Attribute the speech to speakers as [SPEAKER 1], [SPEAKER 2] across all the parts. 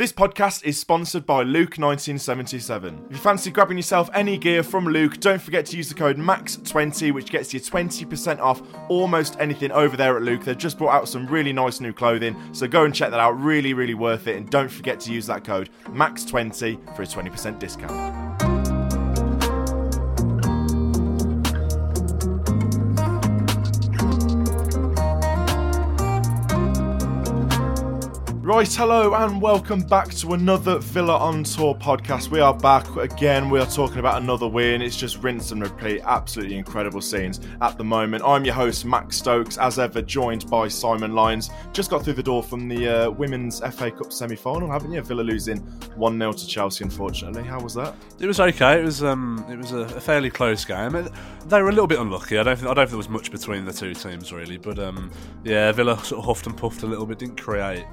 [SPEAKER 1] This podcast is sponsored by Luke 1977. If you fancy grabbing yourself any gear from Luke, don't forget to use the code MAX20, which gets you 20% off almost anything over there at Luke. They've just brought out some really nice new clothing, so go and check that out. Really, really worth it. And don't forget to use that code MAX20 for a 20% discount. Right, hello, and welcome back to another Villa on Tour podcast. We are back again. We are talking about another win. It's just rinse and repeat. Absolutely incredible scenes at the moment. I'm your host, Max Stokes, as ever, joined by Simon Lyons. Just got through the door from the uh, Women's FA Cup semi final, haven't you? Villa losing 1 0 to Chelsea, unfortunately. How was that?
[SPEAKER 2] It was okay. It was um, it was a, fairly close game. They were a little bit unlucky. I don't think, I don't think there was much between the two teams, really. But um, yeah, Villa sort of huffed and puffed a little bit, didn't create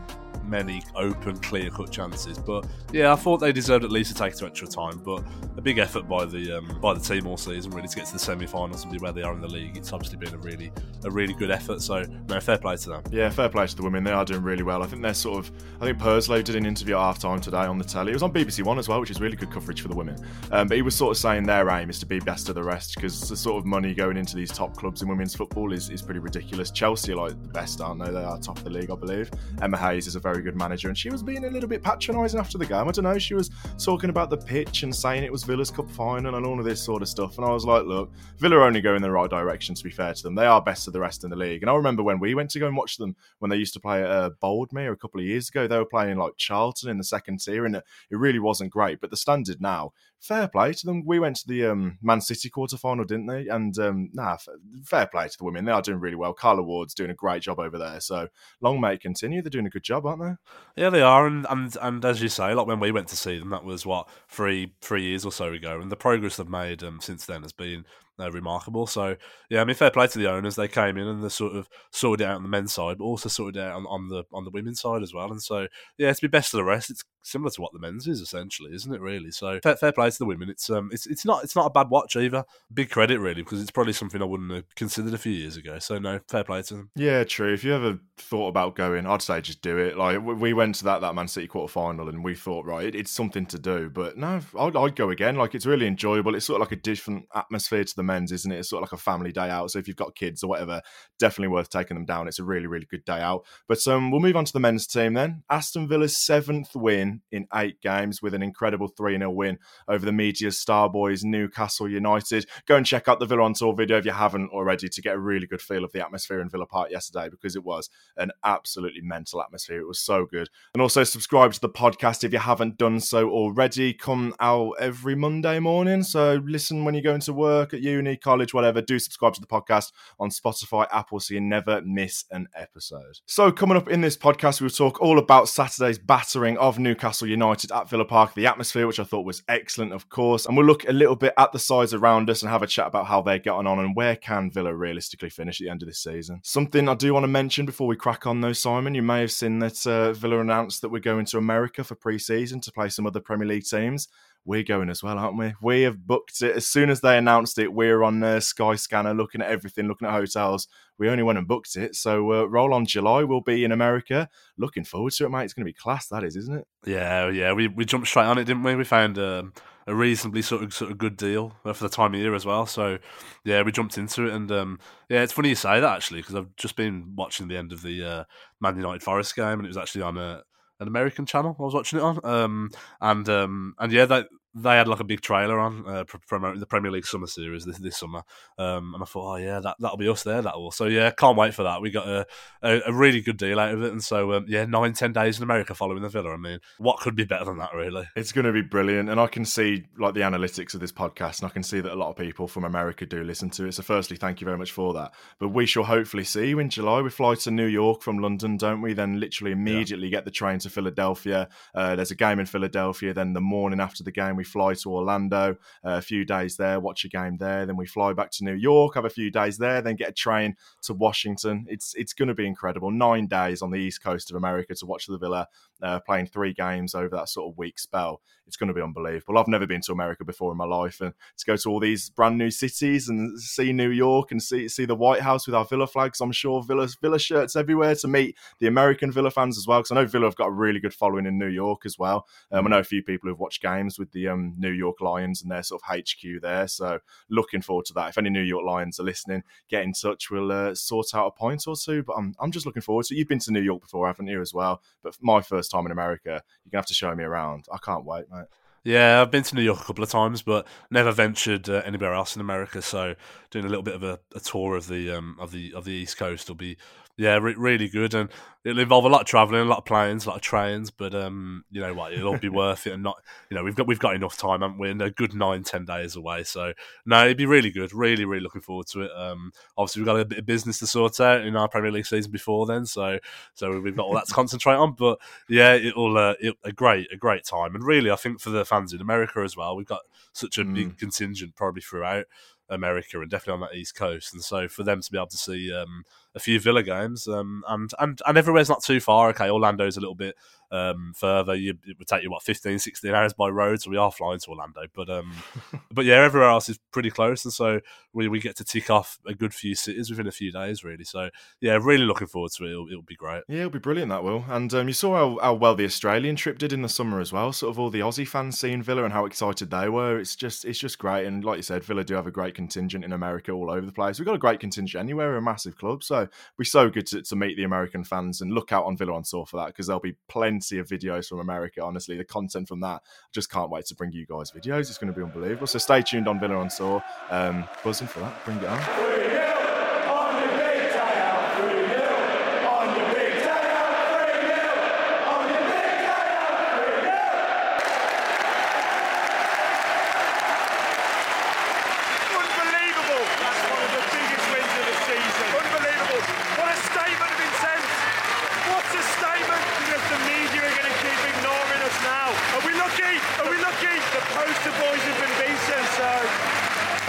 [SPEAKER 2] many open, clear cut chances. But yeah, I thought they deserved at least to take to extra time. But a big effort by the um, by the team all season, really, to get to the semi-finals and be where they are in the league. It's obviously been a really a really good effort. So no, fair play to them.
[SPEAKER 1] Yeah, fair play to the women. They are doing really well. I think they're sort of. I think Purslow did an interview at half time today on the telly. It was on BBC One as well, which is really good coverage for the women. Um, but he was sort of saying their aim is to be best of the rest because the sort of money going into these top clubs in women's football is, is pretty ridiculous. Chelsea are like the best, aren't they? They are top of the league, I believe. Emma Hayes is a very good manager, and she was being a little bit patronising after the game. I don't know. She was talking about the pitch and saying it was Villa's cup final and all of this sort of stuff. And I was like, look, Villa only going in the right direction. To be fair to them, they are best of the rest in the league. And I remember when we went to go and watch them when they used to play at uh, Boldmere a couple of years ago. They were playing like Charlton in the second tier, and it, it really wasn't great. But the standard now fair play to them. We went to the um, Man City quarter final, didn't they? And um, nah, fair play to the women. They are doing really well. Carla Ward's doing a great job over there. So long may it continue. They're doing a good job, aren't they?
[SPEAKER 2] Yeah, they are. And and and as you say, like when we went to see them, that was what three three years or so ago, and the progress they've made um, since then has been uh, remarkable. So yeah, I mean, fair play to the owners. They came in and they sort of sorted it out on the men's side, but also sorted it out on, on the on the women's side as well. And so yeah, to be best of the rest, it's similar to what the men's is essentially, isn't it? Really. So fair, fair play to the women. It's um, it's it's not it's not a bad watch either. Big credit really because it's probably something I wouldn't have considered a few years ago. So no, fair play to them.
[SPEAKER 1] Yeah, true. If you ever thought about going, I'd say just do it. Like we went to that that Man City quarter final and we thought, right, it's something to do. But no, I'd, I'd go again. Like it's really enjoyable. It's sort of like a different atmosphere to the men's, isn't it? It's sort of like a family day out. So if you've got kids or whatever, definitely worth taking them down. It's a really really good day out. But um, we'll move on to the men's team then. Aston Villa's seventh win in eight games with an incredible 3 0 win over the media star boys Newcastle United. Go and check out the Villa on Tour video if you haven't already to get a really good feel of the atmosphere in Villa Park yesterday because it was an absolutely mental atmosphere. It was so good. And also subscribe to the podcast if you haven't done so already. Come out every Monday morning. So listen when you're going to work, at uni, college, whatever. Do subscribe to the podcast on Spotify, Apple, so you never miss an episode. So coming up in this podcast, we'll talk all about Saturday's battering of Newcastle United at Villa Park, the atmosphere, which I thought was excellent, of course. And we'll look a little bit at the sides around us and have a chat about how they're getting on and where can Villa realistically finish at the end of this season. Something I do want to mention before we crack on, though, Simon, you may have seen that uh, Villa announced that we're going to America for pre-season to play some other Premier League teams we're going as well, aren't we? We have booked it as soon as they announced it. We're on the Sky Scanner, looking at everything, looking at hotels. We only went and booked it, so uh, roll on July. We'll be in America. Looking forward to it, mate. It's going to be class. That is, isn't it?
[SPEAKER 2] Yeah, yeah. We we jumped straight on it, didn't we? We found um, a reasonably sort of sort of good deal for the time of year as well. So yeah, we jumped into it, and um, yeah, it's funny you say that actually because I've just been watching the end of the uh, Man United Forest game, and it was actually on a an American channel. I was watching it on, um, and um, and yeah, that they had like a big trailer on uh, promoting the Premier League Summer Series this this summer, um, and I thought, oh yeah, that that'll be us there. That will. So yeah, can't wait for that. We got a, a, a really good deal out of it, and so um, yeah, nine ten days in America following the Villa. I mean, what could be better than that, really?
[SPEAKER 1] It's going to be brilliant, and I can see like the analytics of this podcast, and I can see that a lot of people from America do listen to it. So firstly, thank you very much for that. But we shall hopefully see you in July. We fly to New York from London, don't we? Then literally immediately yeah. get the train to Philadelphia. Uh, there's a game in Philadelphia. Then the morning after the game, we fly to Orlando. Uh, a few days there, watch a game there. Then we fly back to New York, have a few days there, then get a train to Washington. It's it's going to be incredible. Nine days on the east coast of America to watch the Villa uh, playing three games over that sort of week spell. It's going to be unbelievable. I've never been to America before in my life, and to go to all these brand new cities and see New York and see see the White House with our Villa flags. I'm sure Villa Villa shirts everywhere to meet the American Villa fans as well, because I know Villa have got a really good following in New York as well. Um, I know a few people who've watched games with the um, New York Lions and their sort of HQ there. So looking forward to that. If any New York Lions are listening, get in touch. We'll uh, sort out a point or two. But I'm I'm just looking forward to. it. You've been to New York before, haven't you, as well? But my first time in America, you're gonna have to show me around. I can't wait, mate.
[SPEAKER 2] Yeah, I've been to New York a couple of times, but never ventured uh, anywhere else in America. So doing a little bit of a, a tour of the um, of the of the East Coast will be yeah, re- really good, and it'll involve a lot of traveling, a lot of planes, a lot of trains. But um, you know what, it'll all be worth it, and not, you know, we've got we've got enough time, haven't we? And a good nine, ten days away, so no, it'd be really good. Really, really looking forward to it. Um, obviously we've got a bit of business to sort out in our Premier League season before then, so so we've got all that to concentrate on. But yeah, it'll uh, it, a great a great time, and really, I think for the fans in America as well, we've got such a mm. big contingent probably throughout. America and definitely on that East Coast. And so for them to be able to see um, a few Villa games, um, and and and everywhere's not too far. Okay, Orlando's a little bit um, further. You, it would take you what 15, 16 hours by road, so we are flying to Orlando. But um, but yeah, everywhere else is pretty close, and so we, we get to tick off a good few cities within a few days, really. So yeah, really looking forward to it. It'll, it'll be great.
[SPEAKER 1] Yeah, it'll be brilliant. That will. And um, you saw how, how well the Australian trip did in the summer as well. Sort of all the Aussie fans seeing Villa and how excited they were. It's just it's just great. And like you said, Villa do have a great contingent in America all over the place. We've got a great contingent anywhere. We're a massive club, so it'll be so good to, to meet the American fans and look out on Villa on tour for that because there'll be plenty of videos from America. Honestly, the content from that, just can't wait to bring you guys videos. It's going to be unbelievable. So stay tuned on Villa on Tour. Um, buzzing for that. Bring it on.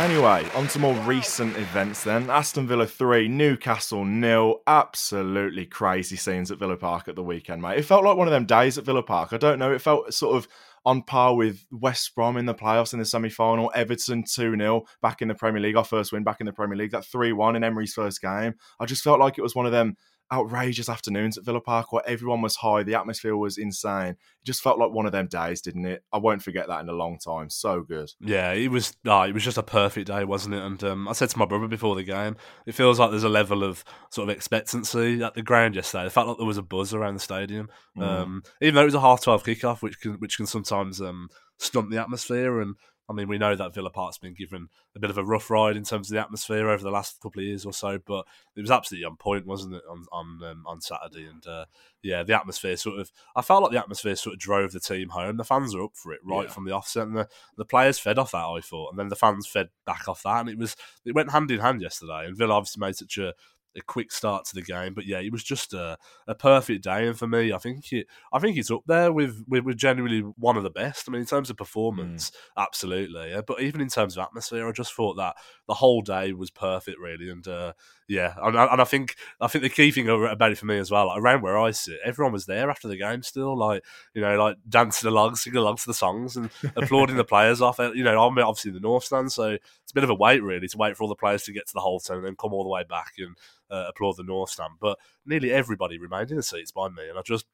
[SPEAKER 1] Anyway, on to more recent events then. Aston Villa 3, Newcastle nil. Absolutely crazy scenes at Villa Park at the weekend, mate. It felt like one of them days at Villa Park. I don't know. It felt sort of on par with West Brom in the playoffs in the semi final, Everton 2 0 back in the Premier League, our first win back in the Premier League, that 3 1 in Emery's first game. I just felt like it was one of them outrageous afternoons at Villa Park where everyone was high, the atmosphere was insane. It just felt like one of them days, didn't it? I won't forget that in a long time. So good.
[SPEAKER 2] Yeah, it was. Oh, it was just a perfect day, wasn't it? And um, I said to my brother before the game, it feels like there's a level of sort of expectancy at the ground yesterday. It felt like there was a buzz around the stadium, mm. um, even though it was a half twelve kickoff, which can which can sometimes um, stunt the atmosphere and I mean, we know that Villa Park's been given a bit of a rough ride in terms of the atmosphere over the last couple of years or so, but it was absolutely on point, wasn't it, on on um, on Saturday? And uh, yeah, the atmosphere sort of, I felt like the atmosphere sort of drove the team home. The fans were up for it right yeah. from the offset, and the, the players fed off that. I thought, and then the fans fed back off that, and it was it went hand in hand yesterday. And Villa obviously made such a a quick start to the game. But yeah, it was just a, a perfect day, and for me, I think it, I think it's up there with, with, with genuinely one of the best. I mean, in terms of performance, mm. absolutely. Yeah. But even in terms of atmosphere, I just thought that the whole day was perfect, really. And uh, yeah, and, and, I think I think the key thing about it for me as well, like around where I sit, everyone was there after the game, still like you know, like dancing along, singing along to the songs, and applauding the players off. You know, I'm obviously in the North Stand, so it's a bit of a wait really to wait for all the players to get to the Holte End and then come all the way back and uh, applaud the North Stand. But nearly everybody remained in the seats by me, and I just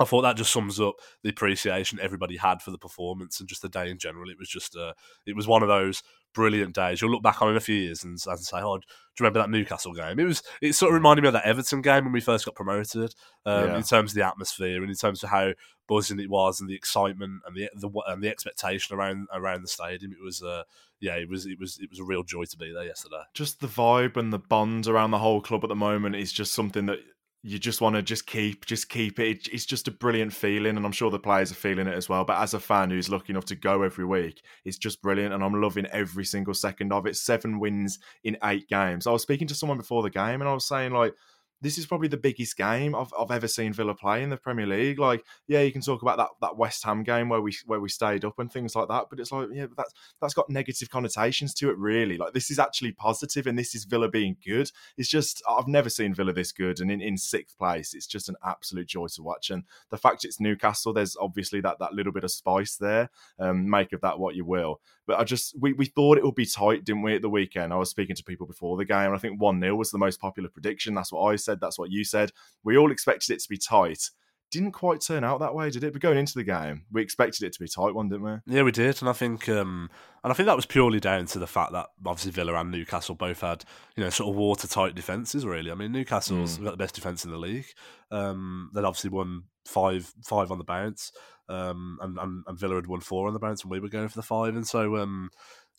[SPEAKER 2] I thought that just sums up the appreciation everybody had for the performance and just the day in general. It was just uh, it was one of those brilliant days. You'll look back on in a few years and, and say, "Oh, do you remember that Newcastle game?" It was it sort of reminded me of that Everton game when we first got promoted. Um, yeah. In terms of the atmosphere and in terms of how buzzing it was and the excitement and the the and the expectation around around the stadium, it was uh, yeah, it was it was it was a real joy to be there yesterday.
[SPEAKER 1] Just the vibe and the bond around the whole club at the moment is just something that you just want to just keep just keep it. It's just a brilliant feeling and i'm sure the players are feeling it as well but as a fan who's lucky enough to go every week it's just brilliant and i'm loving every single second of it. Seven wins in eight games. I was speaking to someone before the game and i was saying like this is probably the biggest game I've, I've ever seen Villa play in the Premier League. Like, yeah, you can talk about that that West Ham game where we where we stayed up and things like that, but it's like, yeah, that's that's got negative connotations to it, really. Like, this is actually positive, and this is Villa being good. It's just I've never seen Villa this good, and in, in sixth place, it's just an absolute joy to watch. And the fact it's Newcastle, there's obviously that that little bit of spice there. Um, make of that what you will. But I just we, we thought it would be tight, didn't we, at the weekend? I was speaking to people before the game, and I think one 0 was the most popular prediction. That's what I said. That's what you said. We all expected it to be tight. Didn't quite turn out that way, did it? But going into the game, we expected it to be tight one, didn't we?
[SPEAKER 2] Yeah, we did, and I think, um, and I think that was purely down to the fact that obviously Villa and Newcastle both had, you know, sort of watertight defenses. Really, I mean, Newcastle's mm. got the best defense in the league. Um, they'd obviously won five five on the bounce, um, and, and, and Villa had won four on the bounce, and we were going for the five, and so. Um,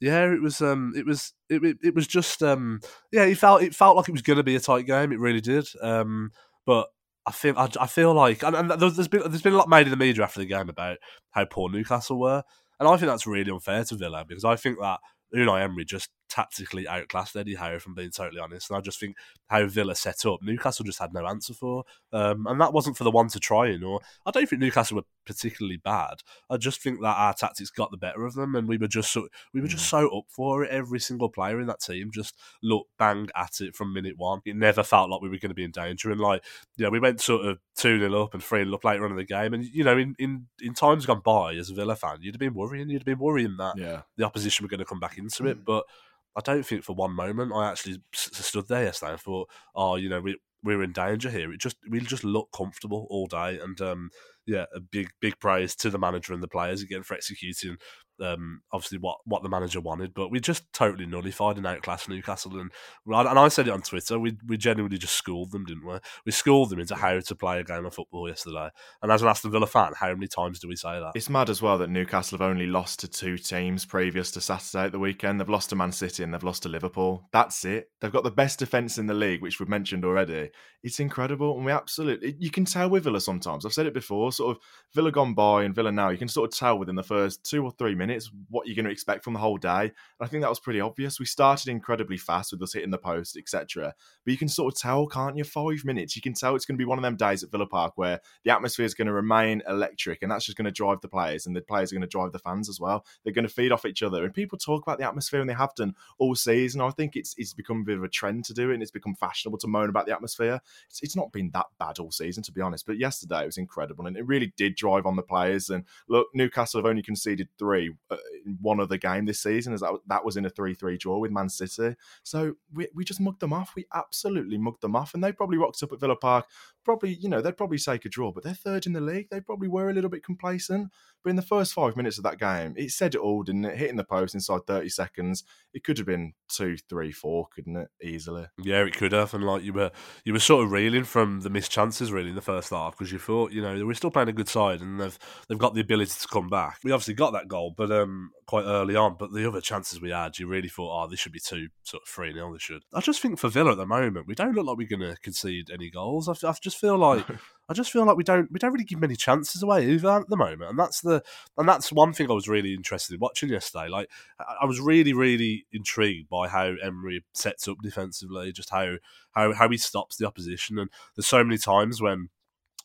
[SPEAKER 2] yeah, it was. Um, it was. It, it, it was just. Um, yeah, it felt. It felt like it was going to be a tight game. It really did. Um, but I feel. I, I feel like, and, and, there's been there's been a lot made in the media after the game about how poor Newcastle were, and I think that's really unfair to Villa because I think that Unai Emery just tactically outclassed Eddie Howe, if I'm being totally honest. And I just think how Villa set up, Newcastle just had no answer for. Um, and that wasn't for the one to try in, or I don't think Newcastle were particularly bad. I just think that our tactics got the better of them, and we were just so we were just mm. so up for it. Every single player in that team just looked bang at it from minute one. It never felt like we were going to be in danger. And like, you know, we went sort of 2 0 up and 3 0 up later on in the game. And, you know, in, in, in times gone by as a Villa fan, you'd have been worrying, you'd have been worrying that yeah. the opposition were going to come back into it. Mm. But I don't think for one moment I actually stood there yesterday and thought, oh, you know, we we're in danger here. It just we just look comfortable all day, and um, yeah, a big big praise to the manager and the players again for executing um, obviously what, what the manager wanted, but we just totally nullified and outclassed Newcastle. And and I said it on Twitter, we we genuinely just schooled them, didn't we? We schooled them into how to play a game of football yesterday. And as an Aston Villa fan, how many times do we say that?
[SPEAKER 1] It's mad as well that Newcastle have only lost to two teams previous to Saturday at the weekend. They've lost to Man City and they've lost to Liverpool. That's it. They've got the best defence in the league, which we've mentioned already. It's incredible, and we absolutely you can tell with Villa sometimes. I've said it before, sort of Villa gone by and Villa now. You can sort of tell within the first two or three minutes what you're going to expect from the whole day. And I think that was pretty obvious. We started incredibly fast with us hitting the post, etc. But you can sort of tell, can't you? Five minutes, you can tell it's going to be one of them days at Villa Park where the atmosphere is going to remain electric, and that's just going to drive the players, and the players are going to drive the fans as well. They're going to feed off each other, and people talk about the atmosphere, and they have done all season. I think it's it's become a bit of a trend to do it, and it's become fashionable to moan about the atmosphere. It's, it's not been that bad all season, to be honest. But yesterday it was incredible, and it really did drive on the players. And look, Newcastle have only conceded three Uh, one other game this season, as that, that was in a 3 3 draw with Man City. So we, we just mugged them off. We absolutely mugged them off. And they probably rocked up at Villa Park. Probably, you know, they'd probably take a draw, but they're third in the league. They probably were a little bit complacent. But in the first five minutes of that game, it said it all, didn't it? Hitting the post inside 30 seconds. It could have been two, three, four, couldn't it? Easily.
[SPEAKER 2] Yeah, it could have. And like you were you were sort of reeling from the missed chances really in the first half because you thought, you know, we're still playing a good side and they've they've got the ability to come back. We obviously got that goal, but um quite early on. But the other chances we had, you really thought, oh, this should be two, sort of three nil. This should. I just think for Villa at the moment, we don't look like we're going to concede any goals. I, I just feel like. I just feel like we don't we don't really give many chances away either at the moment, and that's the and that's one thing I was really interested in watching yesterday. Like I was really really intrigued by how Emery sets up defensively, just how how how he stops the opposition, and there's so many times when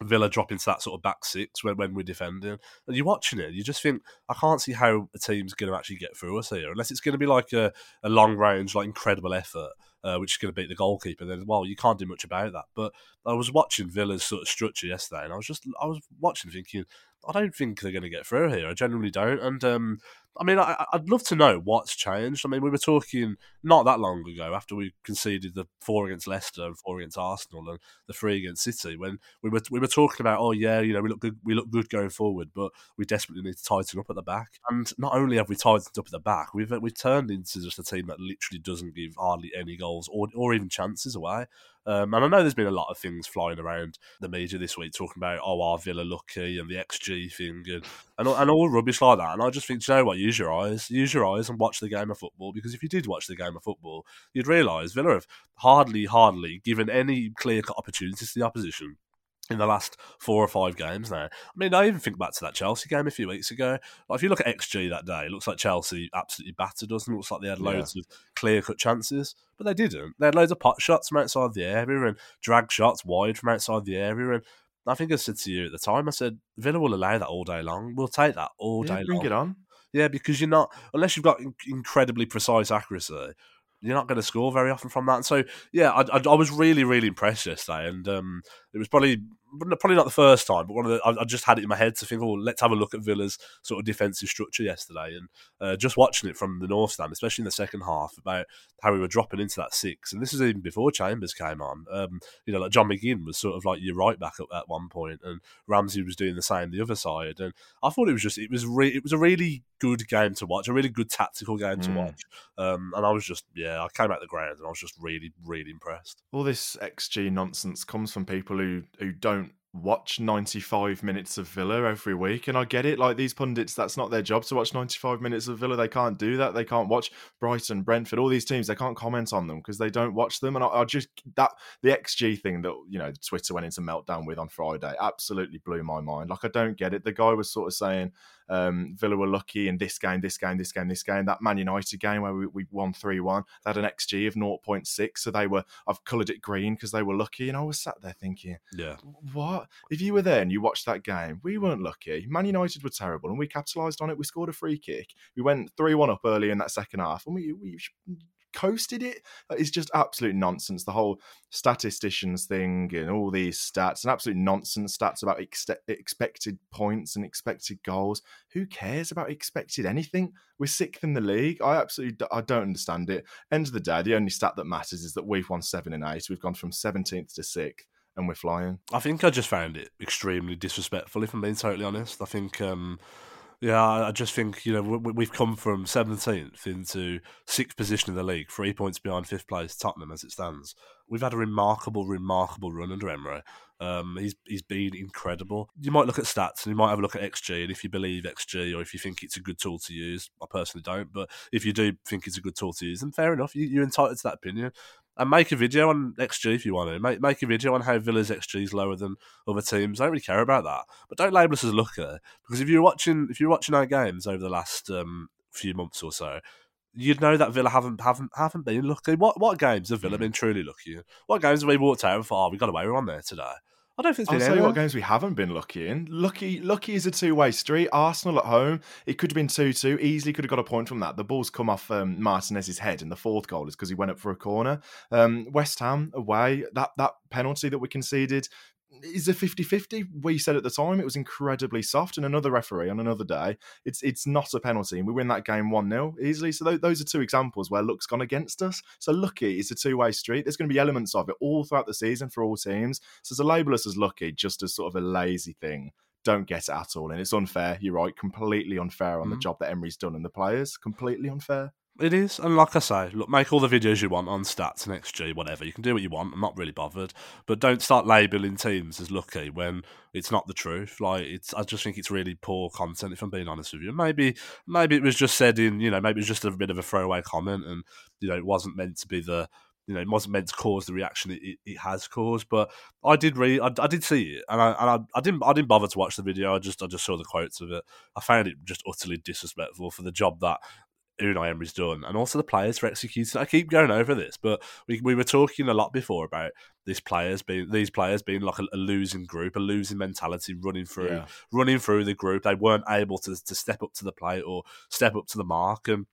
[SPEAKER 2] Villa drop into that sort of back six when, when we're defending. And you're watching it, you just think, I can't see how a team's going to actually get through us here, unless it's going to be like a, a long range, like incredible effort, uh, which is going to beat the goalkeeper. Then, well, you can't do much about that. But I was watching Villa's sort of structure yesterday, and I was just, I was watching thinking, I don't think they're going to get through here. I genuinely don't. And um, I mean, I, would love to know what's changed. I mean, we were talking not that long ago after we conceded the four against Leicester and four against Arsenal and the three against City when we were we were talking about, oh yeah, you know, we look good, we look good going forward, but we desperately need to tighten up at the back. And not only have we tightened up at the back, we've we've turned into just a team that literally doesn't give hardly any goals or or even chances away. Um, and I know there's been a lot of things flying around the media this week talking about, oh, our Villa lucky and the XG thing and, and, and all rubbish like that. And I just think, you know what, use your eyes, use your eyes and watch the game of football. Because if you did watch the game of football, you'd realise Villa have hardly, hardly given any clear cut opportunities to the opposition in the last four or five games now. I mean, I even think back to that Chelsea game a few weeks ago. Like, if you look at XG that day, it looks like Chelsea absolutely battered us and it looks like they had loads yeah. of clear cut chances, but they didn't. They had loads of pot shots from outside the area and drag shots wide from outside the area. And I think I said to you at the time, I said, Villa will allow that all day long. We'll take that all
[SPEAKER 1] yeah,
[SPEAKER 2] day
[SPEAKER 1] bring
[SPEAKER 2] long.
[SPEAKER 1] it on.
[SPEAKER 2] Yeah, because you're not, unless you've got incredibly precise accuracy, you're not going to score very often from that. So yeah, I, I, I was really really impressed yesterday, and um, it was probably probably not the first time, but one of the I, I, just had it in my head to think, oh, let's have a look at Villa's sort of defensive structure yesterday, and uh, just watching it from the north stand, especially in the second half, about how we were dropping into that six, and this is even before Chambers came on. Um, you know, like John McGinn was sort of like your right back at, at one point, and Ramsey was doing the same the other side, and I thought it was just it was re- it was a really good game to watch, a really good tactical game mm. to watch, um, and I was just yeah, I came out the ground and I was just really really impressed.
[SPEAKER 1] All this XG nonsense comes from people who who don't watch 95 minutes of Villa every week. And I get it, like these pundits, that's not their job to watch 95 minutes of Villa. They can't do that. They can't watch Brighton, Brentford, all these teams. They can't comment on them because they don't watch them. And I, I, just, that, the XG thing that, you know, Twitter went into meltdown with on Friday absolutely blew my mind. Like, I don't get it. The guy was sort of saying, um, Villa were lucky in this game, this game, this game, this game. That Man United game where we, we won 3 1, they had an XG of 0.6. So they were, I've coloured it green because they were lucky. And I was sat there thinking,
[SPEAKER 2] yeah,
[SPEAKER 1] what? If you were there and you watched that game, we weren't lucky. Man United were terrible and we capitalised on it. We scored a free kick. We went 3 1 up early in that second half and we, we coasted it. It's just absolute nonsense. The whole statisticians thing and all these stats and absolute nonsense stats about ex- expected points and expected goals. Who cares about expected anything? We're sixth in the league. I absolutely I don't understand it. End of the day, the only stat that matters is that we've won seven and eight. We've gone from seventeenth to sixth. And we're flying.
[SPEAKER 2] I think I just found it extremely disrespectful, if I'm being totally honest. I think um, yeah, I just think you know we've come from 17th into sixth position in the league, three points behind fifth place Tottenham as it stands. We've had a remarkable, remarkable run under Emery. Um, he's he's been incredible. You might look at stats and you might have a look at XG, and if you believe XG or if you think it's a good tool to use, I personally don't, but if you do think it's a good tool to use, then fair enough, you, are entitled to that opinion and make a video on XG if you want to. Make make a video on how Villa's XG is lower than other teams. I don't really care about that, but don't label us as a looker because if you're watching if you're watching our games over the last um, few months or so, you'd know that Villa haven't haven't haven't been lucky. What what games have Villa mm. been truly lucky? What games have we walked out and thought, oh, we got away one there today? I don't think it's
[SPEAKER 1] I'll tell you what games we haven't been lucky in. Lucky, lucky is a two-way street. Arsenal at home, it could have been two-two. Easily could have got a point from that. The ball's come off um, Martinez's head, and the fourth goal is because he went up for a corner. Um, West Ham away, that that penalty that we conceded is a 50-50 we said at the time it was incredibly soft and another referee on another day it's it's not a penalty and we win that game 1-0 easily. So th- those are two examples where luck's gone against us. So lucky is a two-way street. There's going to be elements of it all throughout the season for all teams. So to label us as lucky just as sort of a lazy thing don't get it at all and it's unfair. You're right completely unfair on mm-hmm. the job that emery's done and the players completely unfair
[SPEAKER 2] it is, and like I say, look, make all the videos you want on stats and XG, whatever. You can do what you want. I'm not really bothered, but don't start labeling teams as lucky when it's not the truth. Like it's, I just think it's really poor content. If I'm being honest with you, maybe, maybe it was just said in, you know, maybe it was just a bit of a throwaway comment, and you know, it wasn't meant to be the, you know, it wasn't meant to cause the reaction it, it, it has caused. But I did read, I, I, did see it, and I and I, I, didn't, I didn't bother to watch the video. I just, I just saw the quotes of it. I found it just utterly disrespectful for the job that Unai Emery's done, and also the players for executing. I keep going over this, but we, we were talking a lot before about these players being these players being like a, a losing group, a losing mentality, running through yeah. running through the group. They weren't able to to step up to the plate or step up to the mark, and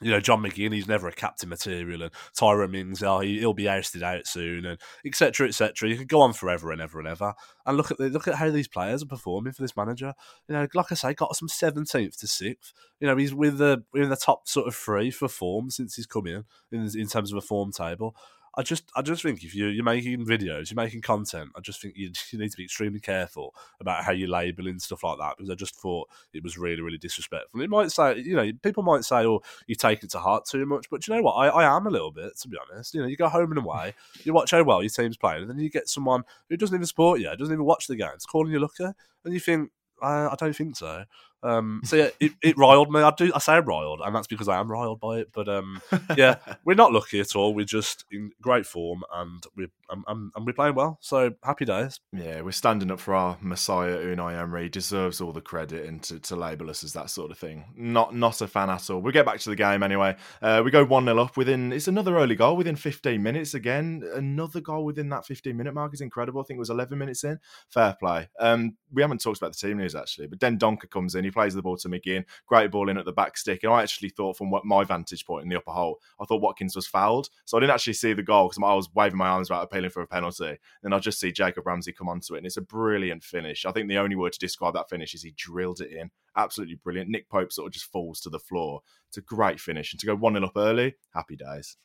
[SPEAKER 2] you know, John McGinn, he's never a captain material, and Tyrone Mings, oh, he, will be ousted out soon, and etc. etc. You could go on forever and ever and ever, and look at the, look at how these players are performing for this manager. You know, like I say, got us from seventeenth to sixth. You know, he's with the in the top sort of three for form since he's come in in, in terms of a form table. I just I just think if you you're making videos, you're making content, I just think you, you need to be extremely careful about how you label and stuff like that because I just thought it was really really disrespectful. It might say you know people might say oh you take it to heart too much, but you know what I, I am a little bit to be honest. You know you go home and away, you watch how well your team's playing, and then you get someone who doesn't even support you, doesn't even watch the games, calling you looker, and you think I, I don't think so. Um, so yeah, it, it riled me. I do I say I riled, and that's because I am riled by it. But um, yeah, we're not lucky at all. We're just in great form, and we're and, and, and we're playing well. So happy days.
[SPEAKER 1] Yeah, we're standing up for our Messiah Unai Emery. Deserves all the credit and to, to label us as that sort of thing. Not not a fan at all. We'll get back to the game anyway. Uh, we go one 0 up within. It's another early goal within 15 minutes. Again, another goal within that 15 minute mark is incredible. I think it was 11 minutes in. Fair play. Um, we haven't talked about the team news actually, but Dendoncker comes in. He plays the ball to McGinn. Great ball in at the back stick. And I actually thought, from what my vantage point in the upper Holte, I thought Watkins was fouled. So I didn't actually see the goal because I was waving my arms about appealing for a penalty. Then I just see Jacob Ramsey come onto it, and it's a brilliant finish. I think the only word to describe that finish is he drilled it in. Absolutely brilliant. Nick Pope sort of just falls to the floor. It's a great finish. And to go 1 0 up early, happy days.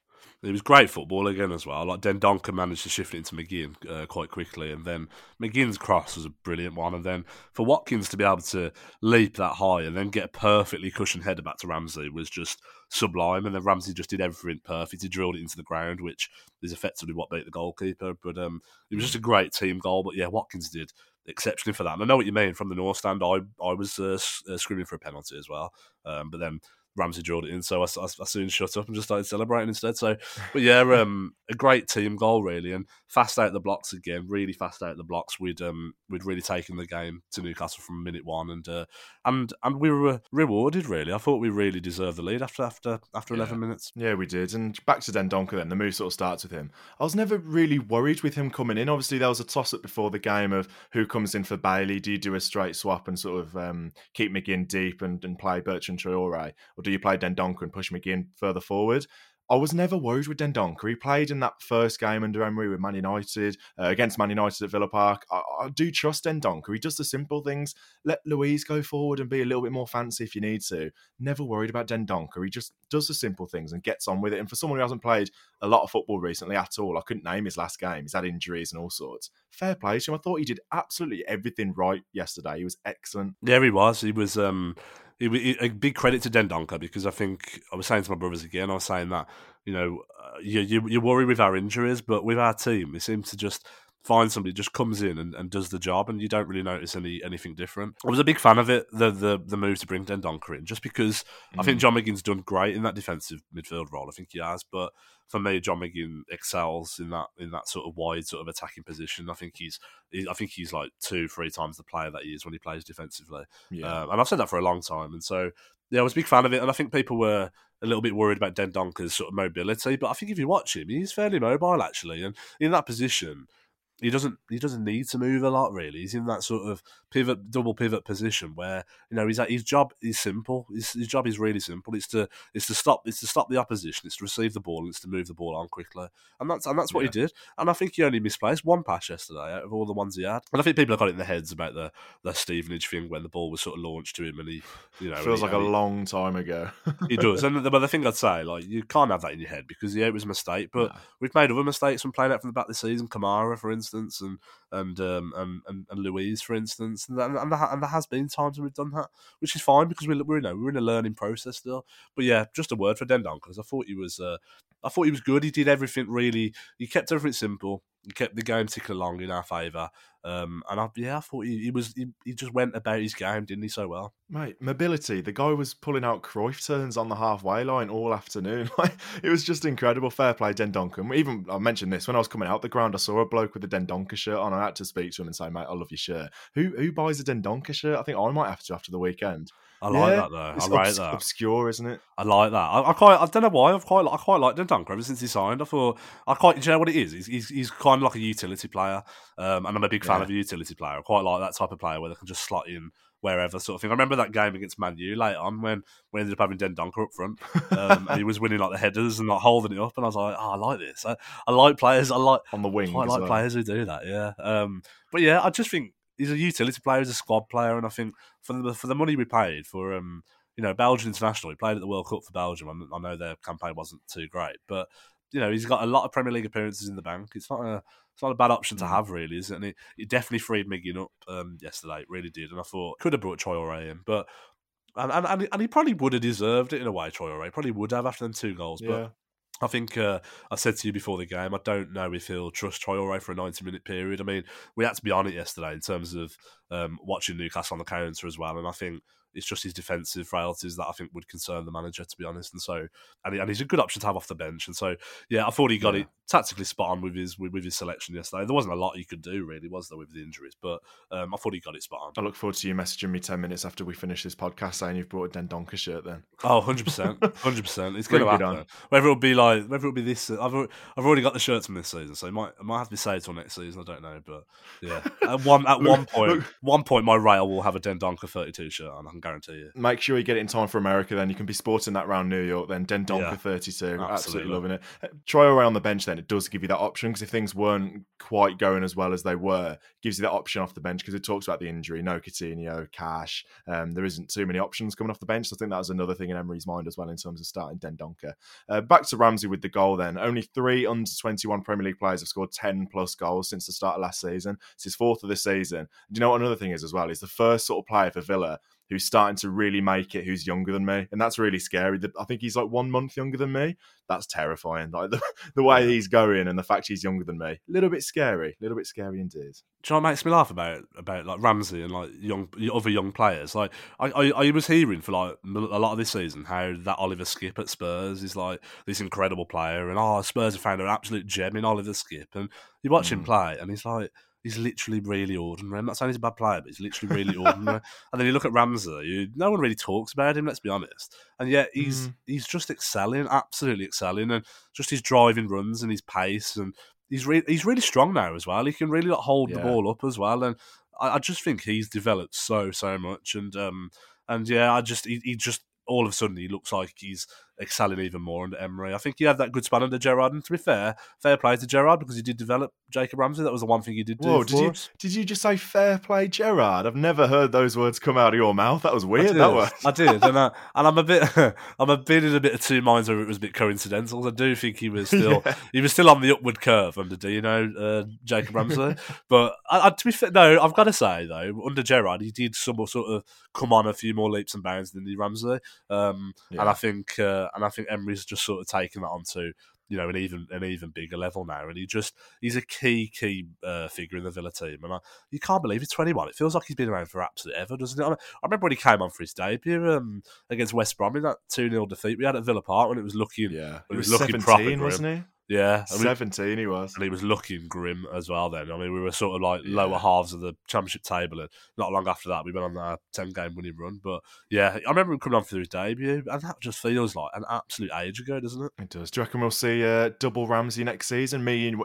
[SPEAKER 2] It was great football again as well. Like Dendoncker managed to shift it into McGinn uh, quite quickly, and then McGinn's cross was a brilliant one. And then for Watkins to be able to leap that high and then get a perfectly cushioned header back to Ramsey was just sublime. And then Ramsey just did everything perfect. He drilled it into the ground, which is effectively what beat the goalkeeper. But um, it was just a great team goal. But yeah, Watkins did exceptionally for that. And I know what you mean from the north stand. I I was uh, uh, screaming for a penalty as well, um, but then Ramsey drilled it in, so I, I, I, soon shut up and just started celebrating instead. So, but yeah, um, a great team goal really, and fast out the blocks again, really fast out the blocks. We'd um, we'd really taken the game to Newcastle from minute one, and uh, and and we were rewarded really. I thought we really deserved the lead after after after
[SPEAKER 1] yeah.
[SPEAKER 2] eleven minutes.
[SPEAKER 1] Yeah, we did. And back to Dendoncker then. The move sort of starts with him. I was never really worried with him coming in. Obviously, there was a toss up before the game of who comes in for Bailey. Do you do a straight swap and sort of um, keep McGinn deep and, and play Bertrand Traore, or do you play Dendoncker? and push McGinn further forward. I was never worried with Dendoncker. He played in that first game under Emery with Man United, uh, against Man United at Villa Park. I, I, do trust Dendoncker. He does the simple things. Let Luiz go forward and be a little bit more fancy if you need to. Never worried about Dendoncker. He just does the simple things and gets on with it. And for someone who hasn't played a lot of football recently at all, I couldn't name his last game. He's had injuries and all sorts. Fair play to him. I thought he did absolutely everything right yesterday. He was excellent.
[SPEAKER 2] Yeah, he was. He was. Um it, a big credit to Dendoncker because I think I was saying to my brothers again. I was saying that you know uh, you, you you worry with our injuries, but with our team, it seems to just find somebody just comes in and, and does the job, and you don't really notice any anything different. I was a big fan of it, the the, the move to bring Dendoncker in, just because mm. I think mm. John McGinn's done great in that defensive midfield role. I think he has, but for me, John McGinn excels in that in that sort of wide sort of attacking position. I think he's he, I think he's like two three times the player that he is when he plays defensively. Yeah. Um, and I've said that for a long time, and so yeah, I was a big fan of it, and I think people were a little bit worried about Dendoncker's sort of mobility, but I think if you watch him, he's fairly mobile actually, and in that position he doesn't he doesn't need to move a lot really. He's in that sort of pivot double pivot position where you know he's at, his job is simple. His, his, job is really simple. It's to it's to stop it's to stop the opposition. It's to receive the ball and it's to move the ball on quickly. And that's and that's what yeah. he did. And I think he only misplaced one pass yesterday out of all the ones he had. And I think people have got it in their heads about the the Stevenage thing when the ball was sort of launched to him and he you know
[SPEAKER 1] feels
[SPEAKER 2] he,
[SPEAKER 1] like a he, long time ago.
[SPEAKER 2] he does. And the, but the thing I'd say like you can't have that in your head because yeah it was a mistake. But no. we've made other mistakes from playing out from the back this season. Kamara for instance and and um, and, and, Luiz, for instance, and, and, and, there, and there has been times when we've done that, which is fine because we're we're, you know, we're in a learning process still. But yeah, just a word for Dendon because I thought he was uh, I thought he was good. He did everything really. He kept everything simple. He kept the game ticking along in our favour. Um, and I, yeah, I thought he, he was he, he, just went about his game, didn't he, so well?
[SPEAKER 1] Mate, mobility. The guy was pulling out Cruyff turns on the halfway line all afternoon. It was just incredible. Fair play, Dendoncker. Even I mentioned this when I was coming out the ground. I saw a bloke with a Dendoncker shirt on. I had to speak to him and say, "Mate, I love your shirt." Who who buys a Dendoncker shirt? I think I might have to after the weekend.
[SPEAKER 2] I like yeah, that though. I like obs-
[SPEAKER 1] that. Obscure, isn't it?
[SPEAKER 2] I like that. I, I, quite. I don't know why. I've quite. I quite like Dendoncker ever since he signed. I thought. I quite. Do you know what it is? He's he's, he's kind of like a utility player, um, and I'm a big fan yeah. of a utility player. I quite like that type of player where they can just slot in wherever sort of thing. I remember that game against Man U late on when we ended up having Dendoncker up front, um, and he was winning like the headers and like holding it up, and I was like, oh, I like this. I, I like players. I like
[SPEAKER 1] on the wing.
[SPEAKER 2] I like
[SPEAKER 1] well.
[SPEAKER 2] players who do that. Yeah. Um, but yeah, I just think he's a utility player, he's a squad player, and I think for the for the money we paid for um you know, Belgian international. He played at the World Cup for Belgium. I know their campaign wasn't too great, but you know, he's got a lot of Premier League appearances in the bank. It's not a it's not a bad option to mm. have, really, is it? And it, it definitely freed McGinn up um, yesterday. It really did. And I thought could have brought Traore in, but and, and and he probably would have deserved it in a way. Traore probably would have after them two goals, yeah. but. I think uh, I said to you before the game, I don't know if he'll trust Traore for a 90 minute period. I mean, we had to be on it yesterday in terms of um, watching Newcastle on the counter as well. And I think it's just his defensive frailties that I think would concern the manager, to be honest. And so, and, he, and he's a good option to have off the bench. And so, yeah, I thought he got yeah. it tactically spot on with his with, with, his selection yesterday. There wasn't a lot he could do, really, was there, with the injuries? But um, I thought he got it spot on.
[SPEAKER 1] I look forward to you messaging me 10 minutes after we finish this podcast saying you've brought a Dendoncker shirt then.
[SPEAKER 2] Oh, 100%. 100%. It's going to happen. Whether it'll be like, whether it'll be this, I've, I've already got the shirts from this season, so it might, it might have to be saved till next season. I don't know. But yeah, at one, at look, one point, look, one point, my rail will have a Dendoncker 32 shirt on, I can guarantee you.
[SPEAKER 1] Make sure you get it in time for America then. You can be sporting that around New York then. Dendoncker yeah, 32. Absolutely. absolutely loving it. Traore on the bench then. It does give you that option because if things weren't quite going as well as they were, gives you that option off the bench because it talks about the injury. No Coutinho, Cash. Um, there isn't too many options coming off the bench. So I think that was another thing in Emery's mind as well in terms of starting Dendoncker. Uh, back to Ramsey with the goal then. Only three under 21 Premier League players have scored 10 plus goals since the start of last season. It's his fourth of the season. Do you know what another thing is as well? He's the first sort of player for Villa who's starting to really make it, who's younger than me, and that's really scary. I think he's like one month younger than me. That's terrifying. Like the, the way he's going and the fact he's younger than me, a little bit scary, a little bit scary indeed. Do
[SPEAKER 2] you know what makes me laugh about about like Ramsey and like young other young players? Like I, I, I was hearing for like a lot of this season how that Oliver Skipp at Spurs is like this incredible player, and oh Spurs have found an absolute gem in Oliver Skipp, and you watch mm. him play, and he's like he's literally really ordinary. I'm not saying he's a bad player, but he's literally really ordinary. and then you look at Ramsey, you, no one really talks about him. Let's be honest. And yet he's mm. he's just excelling, absolutely excelling, and just his driving runs and his pace, and he's re- he's really strong now as well. He can really like, hold yeah. the ball up as well, and I, I, just think he's developed so so much. And um and yeah, I just he, he just all of a sudden he looks like he's excelling even more under Emery. I think he had that good span under Gerrard, and to be fair, fair play to Gerrard because he did develop Jacob Ramsey. That was the one thing he did do. Whoa,
[SPEAKER 1] did you
[SPEAKER 2] us.
[SPEAKER 1] did you just say fair play Gerrard? I've never heard those words come out of your mouth. That was weird.
[SPEAKER 2] I
[SPEAKER 1] that was.
[SPEAKER 2] I did, and, I, and I'm a bit, I'm a bit in a bit of two minds whether it was a bit coincidental. I do think he was still, yeah. he was still on the upward curve under, do you know, uh, Jacob Ramsey. but I, I, to be fair, no, I've got to say though, under Gerrard, he did some sort of come on a few more leaps and bounds than the Ramsey, um, yeah. and I think, uh, and I think Emery's just sort of taken that onto you know an even an even bigger level now, and he just he's a key key uh, figure in the Villa team, and I, you can't believe he's 21. It feels like he's been around for absolute ever, doesn't it? I, remember when he came on for his debut um, against West Brom in that two 0 defeat we had at Villa Park when it was looking
[SPEAKER 1] yeah,
[SPEAKER 2] it
[SPEAKER 1] was, was looking proper, wasn't he?
[SPEAKER 2] Yeah,
[SPEAKER 1] I mean, seventeen he was,
[SPEAKER 2] and he was looking grim as well. Then I mean, we were sort of like yeah. lower halves of the championship table, and not long after that, we went on our ten game winning run. But yeah, I remember him coming on for his debut, and that just feels like an absolute age ago, doesn't it?
[SPEAKER 1] It does. Do you reckon we'll see uh, double Ramsey next season? Me and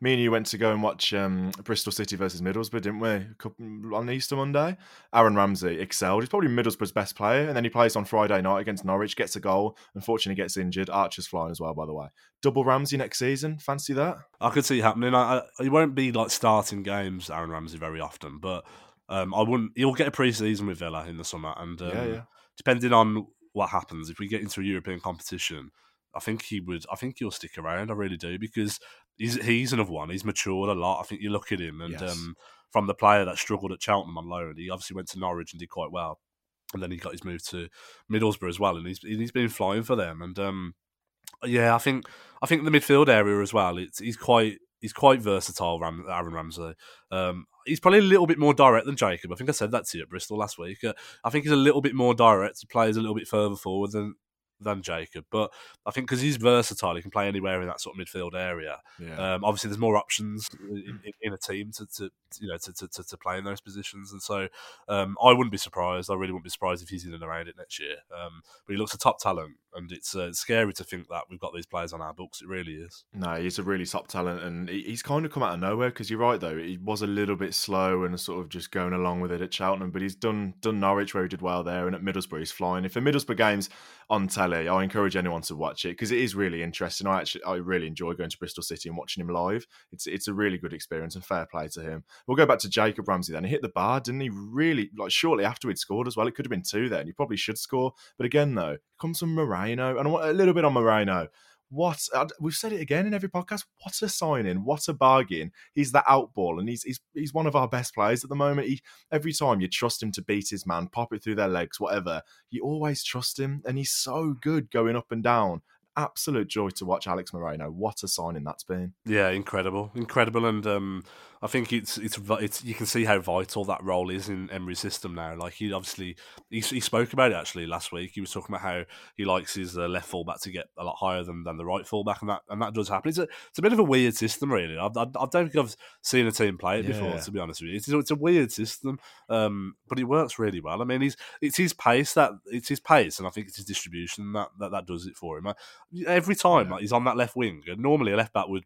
[SPEAKER 1] me and you went to go and watch um, Bristol City versus Middlesbrough, didn't we? Couple, on Easter Monday, Aaron Ramsey excelled. He's probably Middlesbrough's best player, and then he plays on Friday night against Norwich, gets a goal. Unfortunately, gets injured. Archer's flying as well, by the way double Ramsey next season. Fancy that?
[SPEAKER 2] I could see it happening. I, I, he won't be like starting games, Aaron Ramsey, very often, but um, I wouldn't. He'll get a pre-season with Villa in the summer, and um, yeah, yeah. depending on what happens, if we get into a European competition, I think he would. I think he'll stick around. I really do because he's he's another one. He's matured a lot. I think you look at him, and yes. um, from the player that struggled at Cheltenham on loan, he obviously went to Norwich and did quite well, and then he got his move to Middlesbrough as well, and he's he's been flying for them, and um, yeah, I think I think the midfield area as well. It's he's quite he's quite versatile. Ram, Aaron Ramsey. Um, he's probably a little bit more direct than Jacob. I think I said that to you at Bristol last week. Uh, I think he's a little bit more direct. He plays a little bit further forward than than Jacob. But I think because he's versatile, he can play anywhere in that sort of midfield area. Yeah. Um, obviously, there's more options in, in a team to, to, you know to, to, to, play in those positions, and so um, I wouldn't be surprised. I really wouldn't be surprised if he's in and around it next year. Um, but he looks a top talent, and it's, uh, scary to think that we've got these players on our books. It really is.
[SPEAKER 1] No, he's a really top talent, and he's kind of come out of nowhere. Because you're right, though, he was a little bit slow and sort of just going along with it at Cheltenham, but he's done done Norwich where he did well there, and at Middlesbrough he's flying. If the Middlesbrough games on telly, I encourage anyone to watch it because it is really interesting. I actually I really enjoy going to Bristol City and watching him live. It's it's a really good experience and fair play to him. We'll go back to Jacob Ramsey then. He hit the bar, didn't he? Really like shortly after he'd scored as well. It could have been two then. He probably should score, but again though, comes from Moreno, and a little bit on Moreno what uh, we've said it again in every podcast. What a signing! What a bargain! He's the outball, and he's he's he's one of our best players at the moment. He every time you trust him to beat his man, pop it through their legs, whatever. You always trust him, and he's so good going up and down. Absolute joy to watch Alex Moreno. What a signing that's been.
[SPEAKER 2] Yeah, incredible, incredible, and um, I think it's, it's it's you can see how vital that role is in Emery's system now. Like he obviously he, he spoke about it actually last week. He was talking about how he likes his uh, left fullback to get a lot higher than, than the right fullback, and that and that does happen. It's a it's a bit of a weird system, really. I, I, I don't think I've seen a team play it yeah. before, to be honest with you. It's, it's a weird system, um, but it works really well. I mean, he's it's his pace that it's his pace, and I think it's his distribution that that, that does it for him. Every time yeah. like, he's on that left wing, And normally a left back would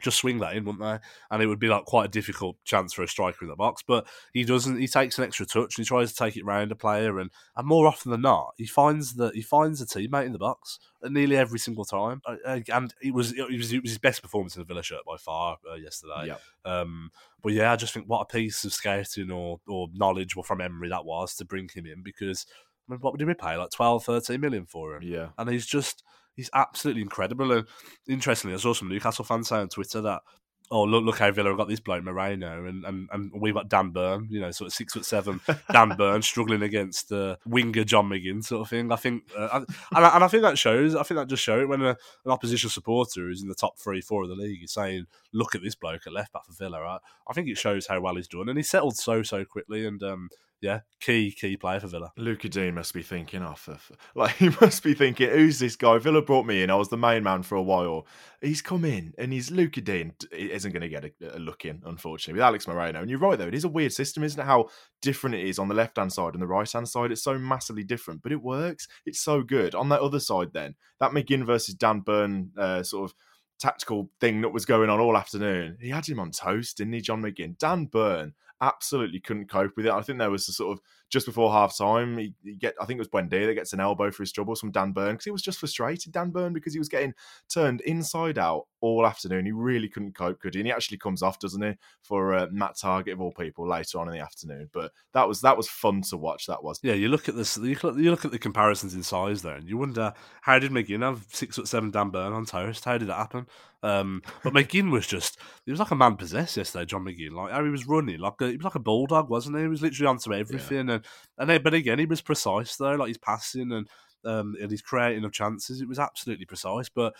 [SPEAKER 2] just swing that in, wouldn't they? And it would be like quite a difficult chance for a striker in the box. But he doesn't. He takes an extra touch and he tries to take it round a player, and, and more often than not, he finds that he finds a teammate in the box nearly every single time. And it was it was, it was his best performance in the Villa shirt by far uh, yesterday.
[SPEAKER 1] Yep.
[SPEAKER 2] Um, but yeah, I just think what a piece of scouting or or knowledge or from Emery that was to bring him in because. I mean, what did we pay? Like 12, 13 million for him.
[SPEAKER 1] Yeah.
[SPEAKER 2] And he's just he's absolutely incredible. And interestingly, I saw some Newcastle fans say on Twitter that oh look look how Villa got this bloke Moreno and, and and we've got Dan Burn, you know, sort of six foot seven Dan Burn struggling against uh, winger John McGinn sort of thing. I think uh, and, I, and I think that shows. I think that just shows when a, an opposition supporter who's in the top three four of the league is saying, "Look at this bloke at left back for Villa." Right? I think it shows how well he's done, and he settled so so quickly and. Um, yeah, key key player for Villa.
[SPEAKER 1] Lucas Digne must be thinking, oh, like he must be thinking, who's this guy? Villa brought me in. I was the main man for a while. He's come in, and he's Lucas Digne isn't going to get a, a, look in, unfortunately, with Alex Moreno. And you're right though, it is a weird system, isn't it? How different it is on the left hand side and the right hand side. It's so massively different, but it works. It's so good. On that other side, then that McGinn versus Dan Burn uh, sort of tactical thing that was going on all afternoon. He had him on toast, didn't he, John McGinn? Dan Burn absolutely couldn't cope with it. I think there was a sort of just before half time, he, he, get I think it was Buendia that gets an elbow for his troubles from Dan Burn because he was just frustrated, Dan Burn, because he was getting turned inside out all afternoon. He really couldn't cope, could he? And he actually comes off, doesn't he, for uh, Matt Targett of all people later on in the afternoon. But that was that was fun to watch. That was.
[SPEAKER 2] Yeah, you look at this. You look, you look at the comparisons in size there, and you wonder how did McGinn have six foot seven Dan Burn on toast? How did that happen? Um, but McGinn was just, he was like a man possessed yesterday, John McGinn. Like how he was running, like a, he was like a bulldog, wasn't he? He was literally onto everything. Yeah. And, and then, but again, he was precise though, like he's passing and, um, and he's creating of chances. It was absolutely precise. But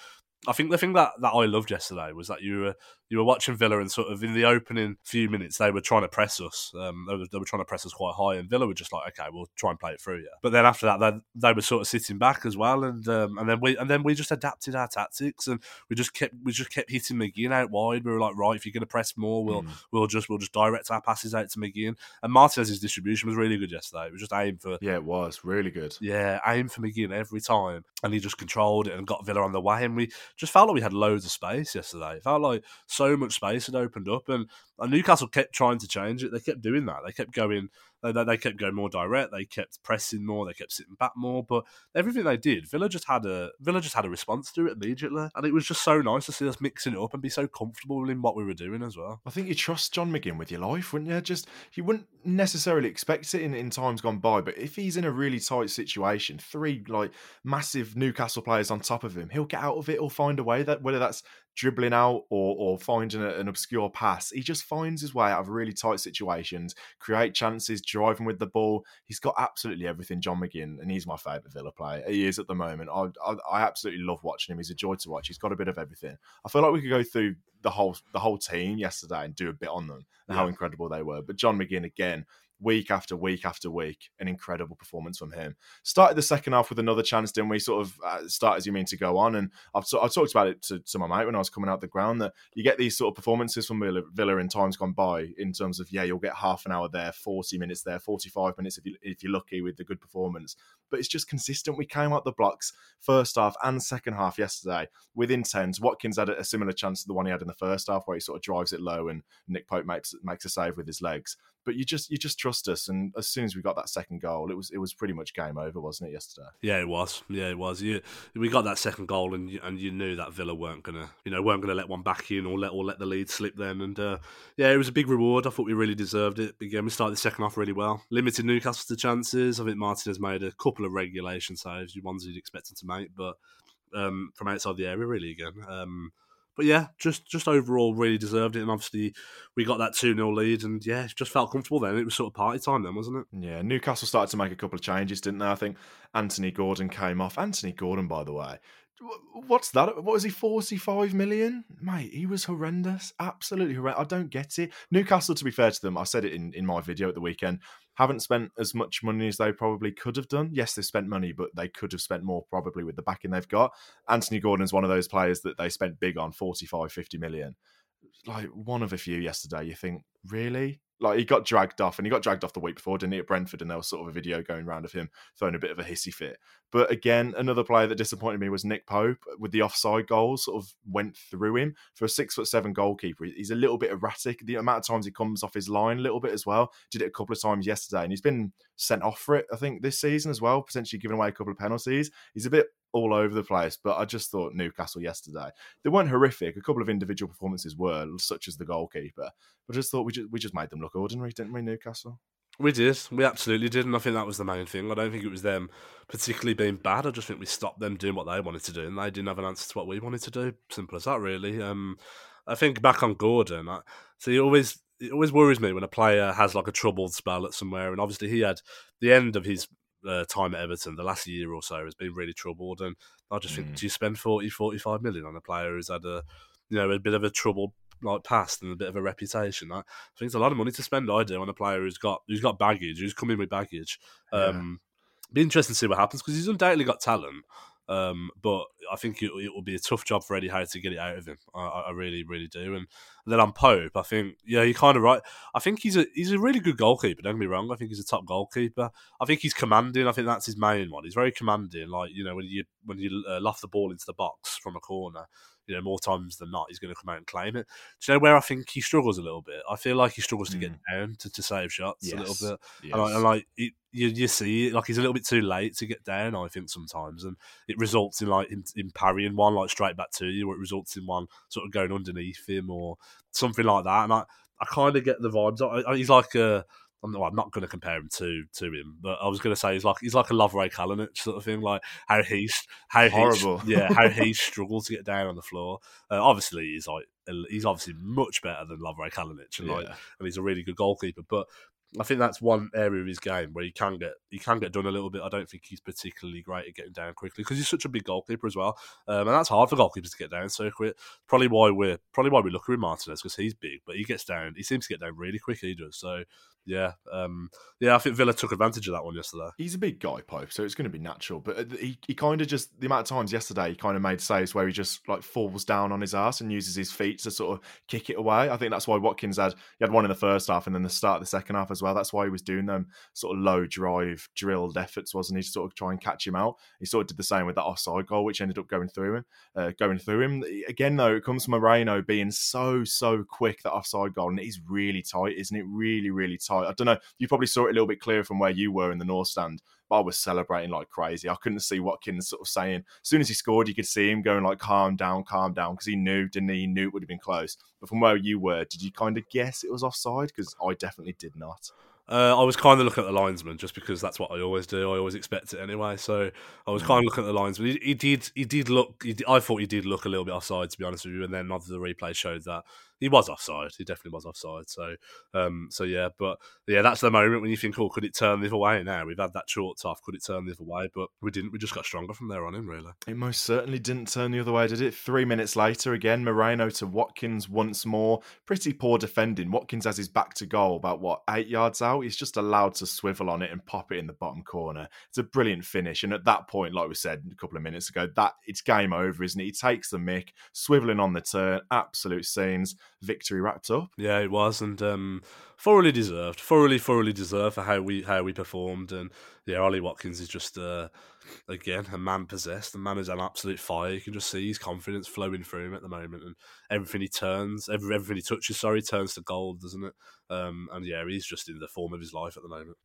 [SPEAKER 2] I think the thing that, that I loved yesterday was that you were you were watching Villa and sort of in the opening few minutes they were trying to press us. Um, they, were, they were trying to press us quite high, and Villa were just like, okay, we'll try and play it through, yeah. But then after that, they, they were sort of sitting back as well, and um, and then we and then we just adapted our tactics, and we just kept we just kept hitting McGinn out wide. We were like, right, if you're going to press more, we'll mm. we'll just we'll just direct our passes out to McGinn. And Martinez's distribution was really good yesterday. It was just aim for
[SPEAKER 1] yeah, it was really good.
[SPEAKER 2] Yeah, aim for McGinn every time, and he just controlled it and got Villa on the way, and we just felt like we had loads of space yesterday. It felt like so much space had opened up, and Newcastle kept trying to change it. They kept doing that. They kept going. They, they kept going more direct. They kept pressing more. They kept sitting back more. But everything they did, Villa just had a Villa just had a response to it immediately, and it was just so nice to see us mixing it up and be so comfortable in what we were doing as well.
[SPEAKER 1] I think you trust John McGinn with your life, wouldn't you? Just you wouldn't necessarily expect it in, in times gone by, but if he's in a really tight situation, three like massive Newcastle players on top of him, he'll get out of it. He'll find a way that whether that's dribbling out or or finding a, an obscure pass. He just finds his way out of really tight situations, create chances, driving with the ball. He's got absolutely everything, John McGinn, and he's my favourite Villa player. He is at the moment. I, I, I absolutely love watching him. He's a joy to watch. He's got a bit of everything. I feel like we could go through the whole the whole team yesterday and do a bit on them and yeah. how incredible they were. But John McGinn again week after week after week. An incredible performance from him. Started the second half with another chance, didn't we? Sort of uh, start as you mean to go on. And I've, I've talked about it to, to, my mate when I was coming out the ground that you get these sort of performances from Villa, Villa in times gone by in terms of, yeah, you'll get half an hour there, 40 minutes there, 45 minutes if, you, if you're lucky with the good performance. But it's just consistent. We came out the blocks first half and second half yesterday with intent. Watkins had a similar chance to the one he had in the first half where he sort of drives it low and Nick Pope makes, makes a save with his legs but you just you just trust us. And as soon as we got that second goal, it was it was pretty much game over, wasn't it? Yesterday.
[SPEAKER 2] Yeah, it was. Yeah, it was. You, we got that second goal, and you, and you knew that Villa weren't gonna you know weren't gonna let one back in or let or let the lead slip then. And uh, yeah, it was a big reward. I thought we really deserved it. Again, we started the second half really well, limited Newcastle to chances. I think Martin has made a couple of regulation saves, ones you'd expect him to make, but um, from outside the area, really again. Um, but yeah, just just overall really deserved it. And obviously we got that 2 0 lead and yeah, just felt comfortable then. It was sort of party time then, wasn't it?
[SPEAKER 1] Yeah, Newcastle started to make a couple of changes, didn't they? I think Anthony Gordon came off. Anthony Gordon, by the way, What's that? What was he? Forty-five million, mate. He was horrendous, absolutely horrendous. I don't get it. Newcastle, to be fair to them, I said it in, in my video at the weekend. Haven't spent as much money as they probably could have done. Yes, they've spent money, but they could have spent more probably with the backing they've got. Anthony Gordon's one of those players that they spent big on, 45, 50 million. Like one of a few yesterday. You think, really? Like he got dragged off and he got dragged off the week before, didn't he, at Brentford? And there was sort of a video going around of him throwing a bit of a hissy fit. But again, another player that disappointed me was Nick Pope with the offside goal, sort of went through him for a six foot seven goalkeeper. He's a little bit erratic. The amount of times he comes off his line a little bit as well. Did it a couple of times yesterday, and he's been sent off for it, I think, this season as well, potentially giving away a couple of penalties. He's a bit all over the place. But I just thought Newcastle yesterday they weren't horrific. A couple of individual performances were, such as the goalkeeper. But I just thought we just we just made them look ordinary, didn't we, Newcastle?
[SPEAKER 2] We did. We absolutely did, and I think that was the main thing. I don't think it was them particularly being bad. I just think we stopped them doing what they wanted to do, and they didn't have an answer to what we wanted to do. Simple as that, really. Um, I think back on Gordon. I, so he always it always worries me when a player has like a troubled spell at somewhere, and obviously he had the end of his uh, time at Everton, the last year or so, has been really troubled. And I just mm. think, do you spend 40, 45 million on a player who's had a, you know, a bit of a troubled like past and a bit of a reputation? I think it's a lot of money to spend. I do on a player who's got who's got baggage, who's coming with baggage. Um, yeah. Be interesting to see what happens because he's undoubtedly got talent. Um, but I think it, it, will be a tough job for Eddie Howe to get it out of him. I, I really, really do. And, then on Pope, I think yeah, you're kind of right. I think he's a he's a really good goalkeeper. Don't get me wrong. I think he's a top goalkeeper. I think he's commanding. I think that's his main one. He's very commanding. Like you know when you when you uh, loft the ball into the box from a corner, you know, more times than not, he's going to come out and claim it. Do you know where I think he struggles a little bit? I feel like he struggles to get mm. down to, to save shots yes. a little bit. Yes. And, I, and like it, you, you see, like he's a little bit too late to get down. I think sometimes, and it results in like in, in parrying one like straight back to you, or it results in one sort of going underneath him or something like that. And I, I kind of get the vibes. I, I, he's like a I'm not, I'm not going to compare him to to him, but I was going to say he's like he's like a Lovre Kalinic sort of thing, like how he's how
[SPEAKER 1] horrible,
[SPEAKER 2] he, yeah, how he struggles to get down on the floor. Uh, obviously, he's like he's obviously much better than Lovre Kalinic, and like, and he's a really good goalkeeper. But I think that's one area of his game where he can get he can get done a little bit. I don't think he's particularly great at getting down quickly because he's such a big goalkeeper as well, um, and that's hard for goalkeepers to get down so quick. Probably why we're probably why we look at Martinez because he's big, but he gets down. He seems to get down really quick. He does. So yeah, um, yeah, I think Villa took advantage of that one yesterday.
[SPEAKER 1] He's a big guy, Pope, so it's going to be natural. But uh, he, he kind of just the amount of times yesterday he kind of made saves where he just like falls down on his ass and uses his feet to sort of kick it away. I think that's why Watkins had he had one in the first half and then the start of the second half as well. That's why he was doing them sort of low drive drilled efforts, wasn't he? To sort of try and catch him out. He sort of did the same with that offside goal, which ended up going through him. Uh, going through him again, though, it comes from Moreno being so so quick that offside goal, and it is really tight, isn't it? Really, really tight. I don't know. You probably saw it a little bit clearer from where you were in the North Stand, but I was celebrating like crazy. I couldn't see Watkins sort of saying, as soon as he scored, you could see him going like, calm down, calm down, because he knew, didn't he? He knew it would have been close. But from where you were, did you kind of guess it was offside? Because I definitely did not.
[SPEAKER 2] Uh, I was kind of looking at the linesman just because that's what I always do. I always expect it anyway. So I was kind of looking at the linesman. He, he did, he did look. He did, I thought he did look a little bit offside, to be honest with you. And then of the replay showed that he was offside. He definitely was offside. So, um, so yeah, but yeah, that's the moment when you think, oh, could it turn the other way? Now we've had that short off. Could it turn the other way? But we didn't. We just got stronger from there on in. Really,
[SPEAKER 1] it most certainly didn't turn the other way, did it? Three minutes later, again, Moreno to Watkins once more. Pretty poor defending. Watkins has his back to goal, about what eight yards out. He's just allowed to swivel on it and pop it in the bottom corner. It's a brilliant finish. And at that point, like we said a couple of minutes ago, that it's game over, isn't it? He takes the mick, swiveling on the turn, absolute scenes victory wrapped up.
[SPEAKER 2] Yeah, it was, and um, thoroughly deserved, thoroughly, thoroughly deserved for how we how we performed. And yeah, Ollie Watkins is just uh, again a man possessed. The man is an absolute fire. You can just see his confidence flowing through him at the moment, and everything he turns, every, everything he touches, sorry, turns to gold, doesn't it? Um, and yeah, he's just in the form of his life at the moment.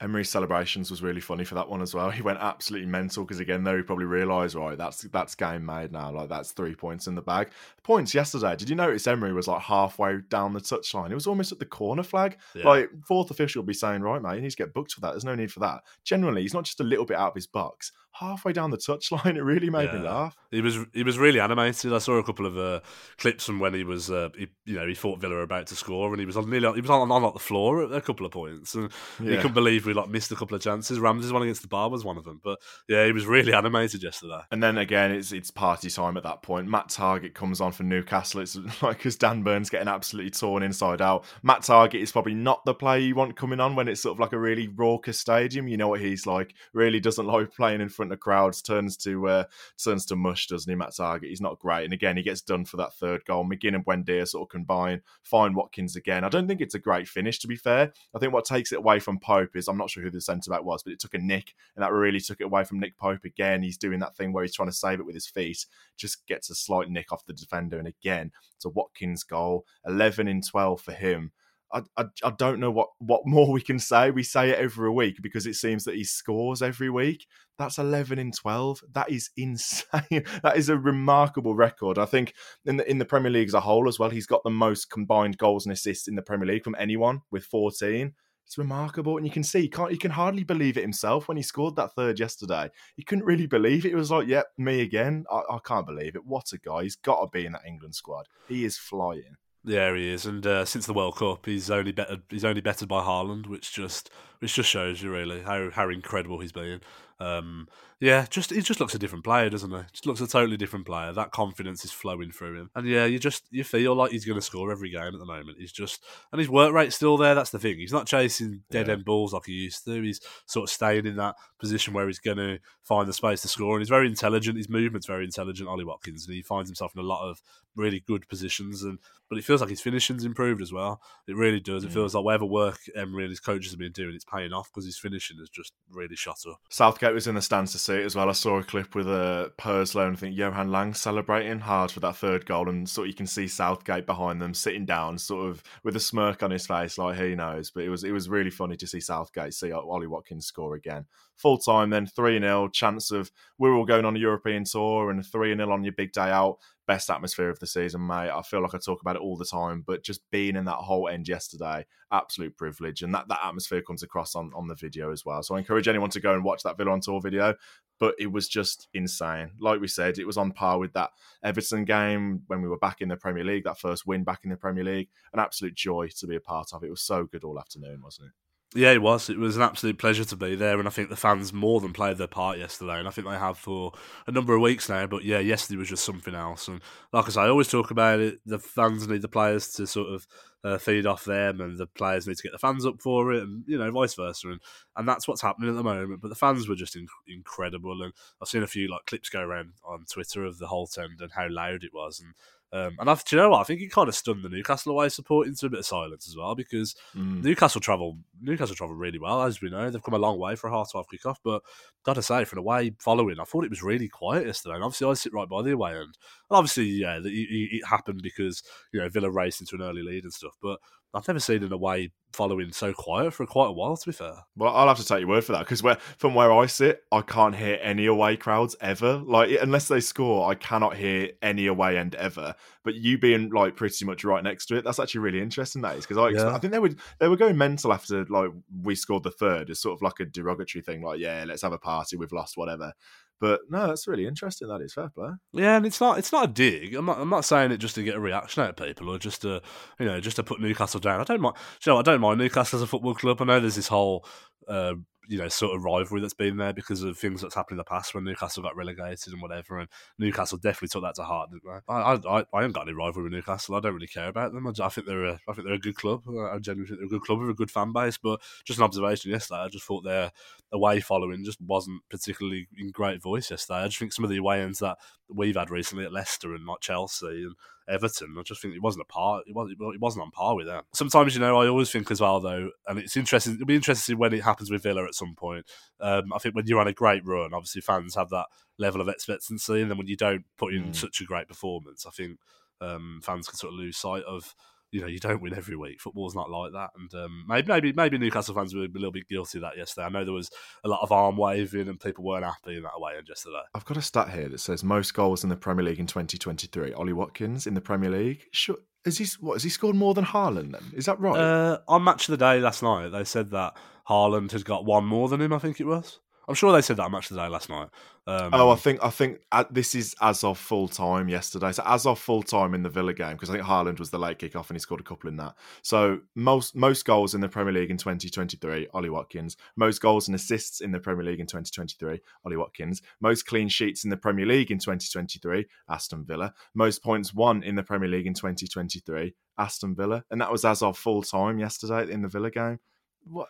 [SPEAKER 1] Emery's celebrations was really funny for that one as well. He went absolutely mental because again, though he probably realised, right, that's that's game made now. Like that's three points in the bag. Points yesterday. Did you notice Emery was like halfway down the touchline? It was almost at the corner flag. Yeah. Like fourth official would be saying, right, mate, you need to get booked for that. There's no need for that. Generally, he's not just a little bit out of his box halfway down the touchline. It really made yeah. me laugh.
[SPEAKER 2] He was he was really animated. I saw a couple of uh, clips from when he was uh, he, you know he thought Villa were about to score and he was on nearly he was on, on, on the floor at a couple of points and yeah. he couldn't believe we like missed a couple of chances. Ramsey's one against the bar was one of them, but yeah, he was really animated yesterday.
[SPEAKER 1] And then again, it's it's party time at that point. Matt Targett comes on for Newcastle. It's like because Dan Burn's getting absolutely torn inside out. Matt Targett is probably not the player you want coming on when it's sort of like a really raucous stadium. You know what he's like. Really doesn't like playing in front of crowds. Turns to uh, turns to mush, doesn't he? Matt Targett. He's not great. And again, he gets done for that third goal. McGinn and Buendia sort of combine. Find Watkins again. I don't think it's a great finish to be fair. I think what takes it away from Pope is I'm not sure who the centre back was, but it took a nick, and that really took it away from Nick Pope again. He's doing that thing where he's trying to save it with his feet, just gets a slight nick off the defender, and again, it's a Watkins goal, 11 in 12 for him. I, I, I, don't know what, what more we can say. We say it every week because it seems that he scores every week. That's 11 in 12. That is insane. that is a remarkable record. I think in the, in the Premier League as a whole as well, he's got the most combined goals and assists in the Premier League from anyone with 14. It's remarkable, and you can see he can't. He can hardly believe it himself when he scored that third yesterday. He couldn't really believe it. It was like, "Yep, yeah, me again." I, I can't believe it. What a guy! He's got to be in that England squad. He is flying.
[SPEAKER 2] Yeah, he is, and uh, since the World Cup, he's only better. He's only bettered by Haaland, which just which just shows you really how how incredible he's been. Um, yeah, just he just looks a different player, doesn't he? Just looks a totally different player. That confidence is flowing through him, and yeah, you just you feel like he's going to score every game at the moment. He's just and his work rate's still there. That's the thing. He's not chasing dead end balls like he used to. He's sort of staying in that position where he's going to find the space to score, and he's very intelligent. His movement's very intelligent, Ollie Watkins, and he finds himself in a lot of really good positions. And but it feels like his finishing's improved as well. It really does. It feels like whatever work Emery and his coaches have been doing, it's paying off because his finishing has just really shot up.
[SPEAKER 1] Southgate was in the stands to see it as well. I saw a clip with a uh, Purslow and I think Johan Lange celebrating hard for that third goal, and sort of you can see Southgate behind them sitting down, sort of with a smirk on his face, like he knows. But it was it was really funny to see Southgate see Ollie Watkins score again. Full time, then three 0 chance of we're all going on a European tour and three 0 on your big day out best atmosphere of the season, mate. I feel like I talk about it all the time, but just being in that Holte End yesterday, absolute privilege. And that, that atmosphere comes across on, on the video as well. So I encourage anyone to go and watch that Villa on Tour video. But it was just insane. Like we said, it was on par with that Everton game when we were back in the Premier League, that first win back in the Premier League. An absolute joy to be a part of. It was so good all afternoon, wasn't it?
[SPEAKER 2] Yeah, it was. It was an absolute pleasure to be there, and I think the fans more than played their part yesterday, and I think they have for a number of weeks now. But yeah, yesterday was just something else. And like I say, I always talk about it. The fans need the players to sort of uh, feed off them, and the players need to get the fans up for it, and you know, vice versa. And and that's what's happening at the moment. But the fans were just in- incredible, and I've seen a few like clips go around on Twitter of the Holte End and how loud it was, and um, and I've, do you know what? I think it kind of stunned the Newcastle away support into a bit of silence as well because mm. Newcastle travel Newcastle travel really well, as we know. They've come a long way for a half twelve kickoff, but gotta say, for the way following, I thought it was really quiet yesterday. And obviously, I sit right by the away end, and obviously, yeah, it, it happened because you know Villa raced into an early lead and stuff. But I've never seen an away following so quiet for quite a while. To be fair,
[SPEAKER 1] well, I'll have to take your word for that because where from where I sit, I can't hear any away crowds ever. Like unless they score, I cannot hear any away end ever. But you being like pretty much right next to it, that's actually really interesting. That is because I, yeah. I think they would they were going mental after like we scored the third. It's sort of like a derogatory thing, like yeah, let's have a party. We've lost, whatever. But no, that's really interesting. That is fair play.
[SPEAKER 2] Yeah, and it's not it's not a dig. I'm not I'm not saying it just to get a reaction out of people or just to you know just to put Newcastle down. I don't mind. You know, I don't mind Newcastle as a football club. I know there's this whole uh, you know sort of rivalry that's been there because of things that's happened in the past when Newcastle got relegated and whatever. And Newcastle definitely took that to heart. I, I, I, I haven't got any rivalry with Newcastle. I don't really care about them. I, I think they're a, I think they're a good club. I genuinely think they're a good club with a good fan base. But just an observation yesterday, I just thought their away following just wasn't particularly in great voice yesterday. I just think some of the away ends that we've had recently at Leicester and not Chelsea and Everton. I just think it wasn't a par. It wasn't. It wasn't on par with them. Sometimes, you know, I always think as well though, and it's interesting. It'll be interesting when it happens with Villa at some point. Um, I think when you're on a great run, obviously fans have that level of expectancy, and then when you don't put in mm. such a great performance, I think um, fans can sort of lose sight of you know you don't win every week. Football's not like that, and um, maybe maybe maybe Newcastle fans were a little bit guilty of that yesterday. I know there was a lot of arm waving and people weren't happy in that way yesterday.
[SPEAKER 1] I've got a stat here that says most goals in the Premier League in 2023. Ollie Watkins in the Premier League. Sure, is he what has he scored more than Haaland? Then is that right?
[SPEAKER 2] Uh, on Match of the Day last night, they said that Haaland has got one more than him. I think it was. I'm sure they said that much today last night. Um,
[SPEAKER 1] oh, I think I think uh, this is as of full time yesterday. So as of full time in the Villa game because I think Haaland was the late kick off and he scored a couple in that. So most most goals in the Premier League in 2023, Ollie Watkins. Most goals and assists in the Premier League in 2023, Ollie Watkins. Most clean sheets in the Premier League in 2023, Aston Villa. Most points won in the Premier League in 2023, Aston Villa, and that was as of full time yesterday in the Villa game what?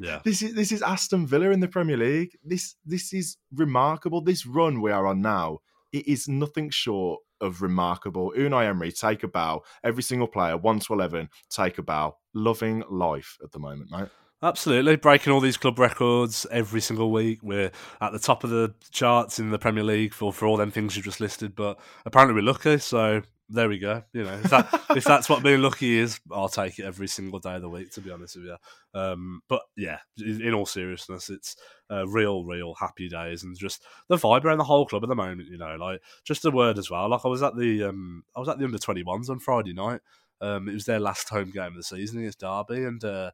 [SPEAKER 2] Yeah.
[SPEAKER 1] This is this is aston villa in the premier league. This this is remarkable. This run we are on now it is nothing short of remarkable. Unai emery take a bow. Every single player 1 to 11 take a bow. Loving life at the moment mate.
[SPEAKER 2] Absolutely, breaking all these club records every single week. We're at the top of the charts in the Premier League for, for all them things you just listed. But apparently, we're lucky, so there we go. You know, if, that, if that's what being lucky is, I'll take it every single day of the week. To be honest with you, um, but yeah, in all seriousness, it's uh, real, real happy days, and just the vibe around the whole club at the moment. You know, like just a word as well. Like I was at the um, I was at the under twenty ones on Friday night. Um, it was their last home game of the season against Derby, and uh,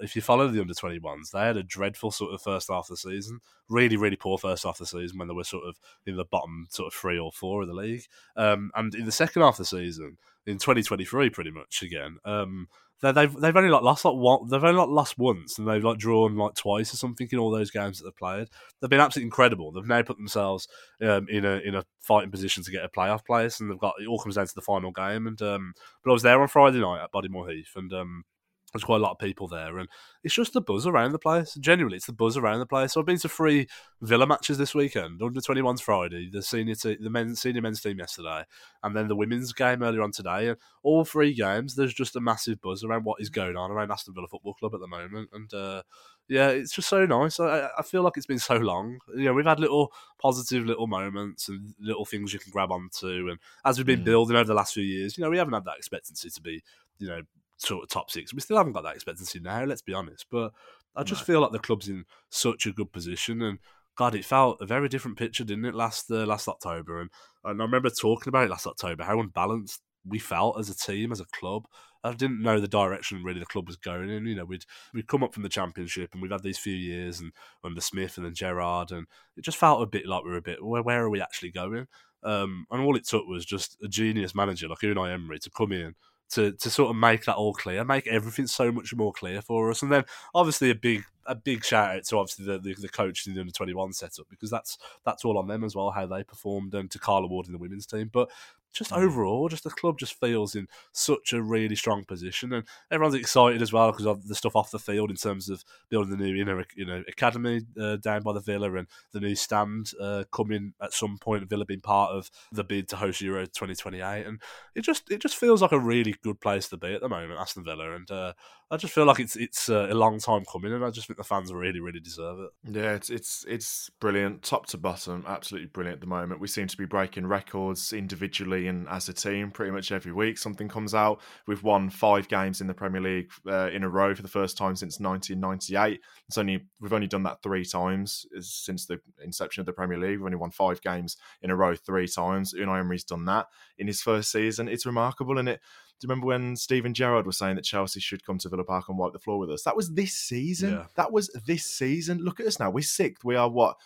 [SPEAKER 2] if you follow the under 21s, they had a dreadful sort of first half of the season. Really, really poor first half of the season when they were sort of in the bottom sort of three or four of the league. Um, and in the second half of the season, in 2023, pretty much again, um, they've they've only like lost like one. They've only like lost once, and they've like drawn like twice or something in all those games that they've played. They've been absolutely incredible. They've now put themselves um, in a in a fighting position to get a playoff place, and they've got it all comes down to the final game. And um, but I was there on Friday night at Bodymoor Heath, and um, there's quite a lot of people there, and it's just the buzz around the place. Genuinely, it's the buzz around the place. So I've been to three Villa matches this weekend. Under 21s Friday, the senior te- the men's senior men's team yesterday, and then the women's game earlier on today. And all three games, there's just a massive buzz around what is going on around Aston Villa Football Club at the moment, and uh, yeah, it's just so nice. I, I, feel like it's been so long. You know, we've had little positive little moments and little things you can grab onto, and as we've been mm. building over the last few years, you know, we haven't had that expectancy to be, you know, sort of top six. We still haven't got that expectancy now, let's be honest. But I just no. feel like the club's in such a good position, and God, it felt a very different picture, didn't it? Last uh, last October, and, and I remember talking about it last October how unbalanced we felt as a team, as a club. I didn't know the direction really the club was going in. You know, we'd we'd come up from the championship and we've had these few years and under Smith and then Gerrard, and it just felt a bit like we were a bit where where are we actually going? Um, and all it took was just a genius manager like Unai Emery to come in to to sort of make that all clear, make everything so much more clear for us. And then obviously a big a big shout out to obviously the, the, the coach in the under twenty one setup because that's that's all on them as well how they performed and to Carla Ward in the women's team. But just mm. overall, just the club just feels in such a really strong position, and everyone's excited as well because of the stuff off the field in terms of building the new you know, you know academy uh, down by the Villa and the new stand uh, coming at some point. Villa being part of the bid to host Euro 2028, and it just it just feels like a really good place to be at the moment, Aston Villa, and uh, I just feel like it's it's uh, a long time coming, and I just think the fans really really deserve it.
[SPEAKER 1] Yeah, it's it's it's brilliant, top to bottom, absolutely brilliant at the moment. We seem to be breaking records individually and as a team pretty much every week something comes out. We've won five games in the Premier League uh, in a row for the first time since 1998. It's only we've only done that three times since the inception of the Premier League. We've only won five games in a row three times. Unai Emery's done that in his first season. It's remarkable, and it. Do you remember when Steven Gerrard was saying that Chelsea should come to Villa Park and wipe the floor with us? That was this season. Yeah. That was this season. Look at us now. We're sixth. We are what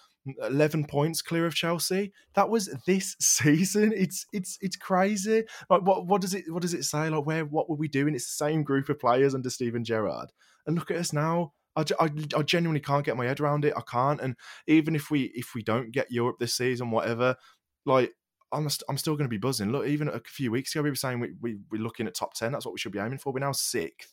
[SPEAKER 1] 11 points clear of Chelsea. That was this season. It's it's it's crazy. Like what what does it what does it say? Like where what were we doing? It's the same group of players under Steven Gerrard. And look at us now. I, I, I genuinely can't get my head around it. I can't. And even if we if we don't get Europe this season, whatever, like I'm, I'm still going to be buzzing. Look, even a few weeks ago, we were saying we, we, we're looking at top 10. That's what we should be aiming for. We're now sixth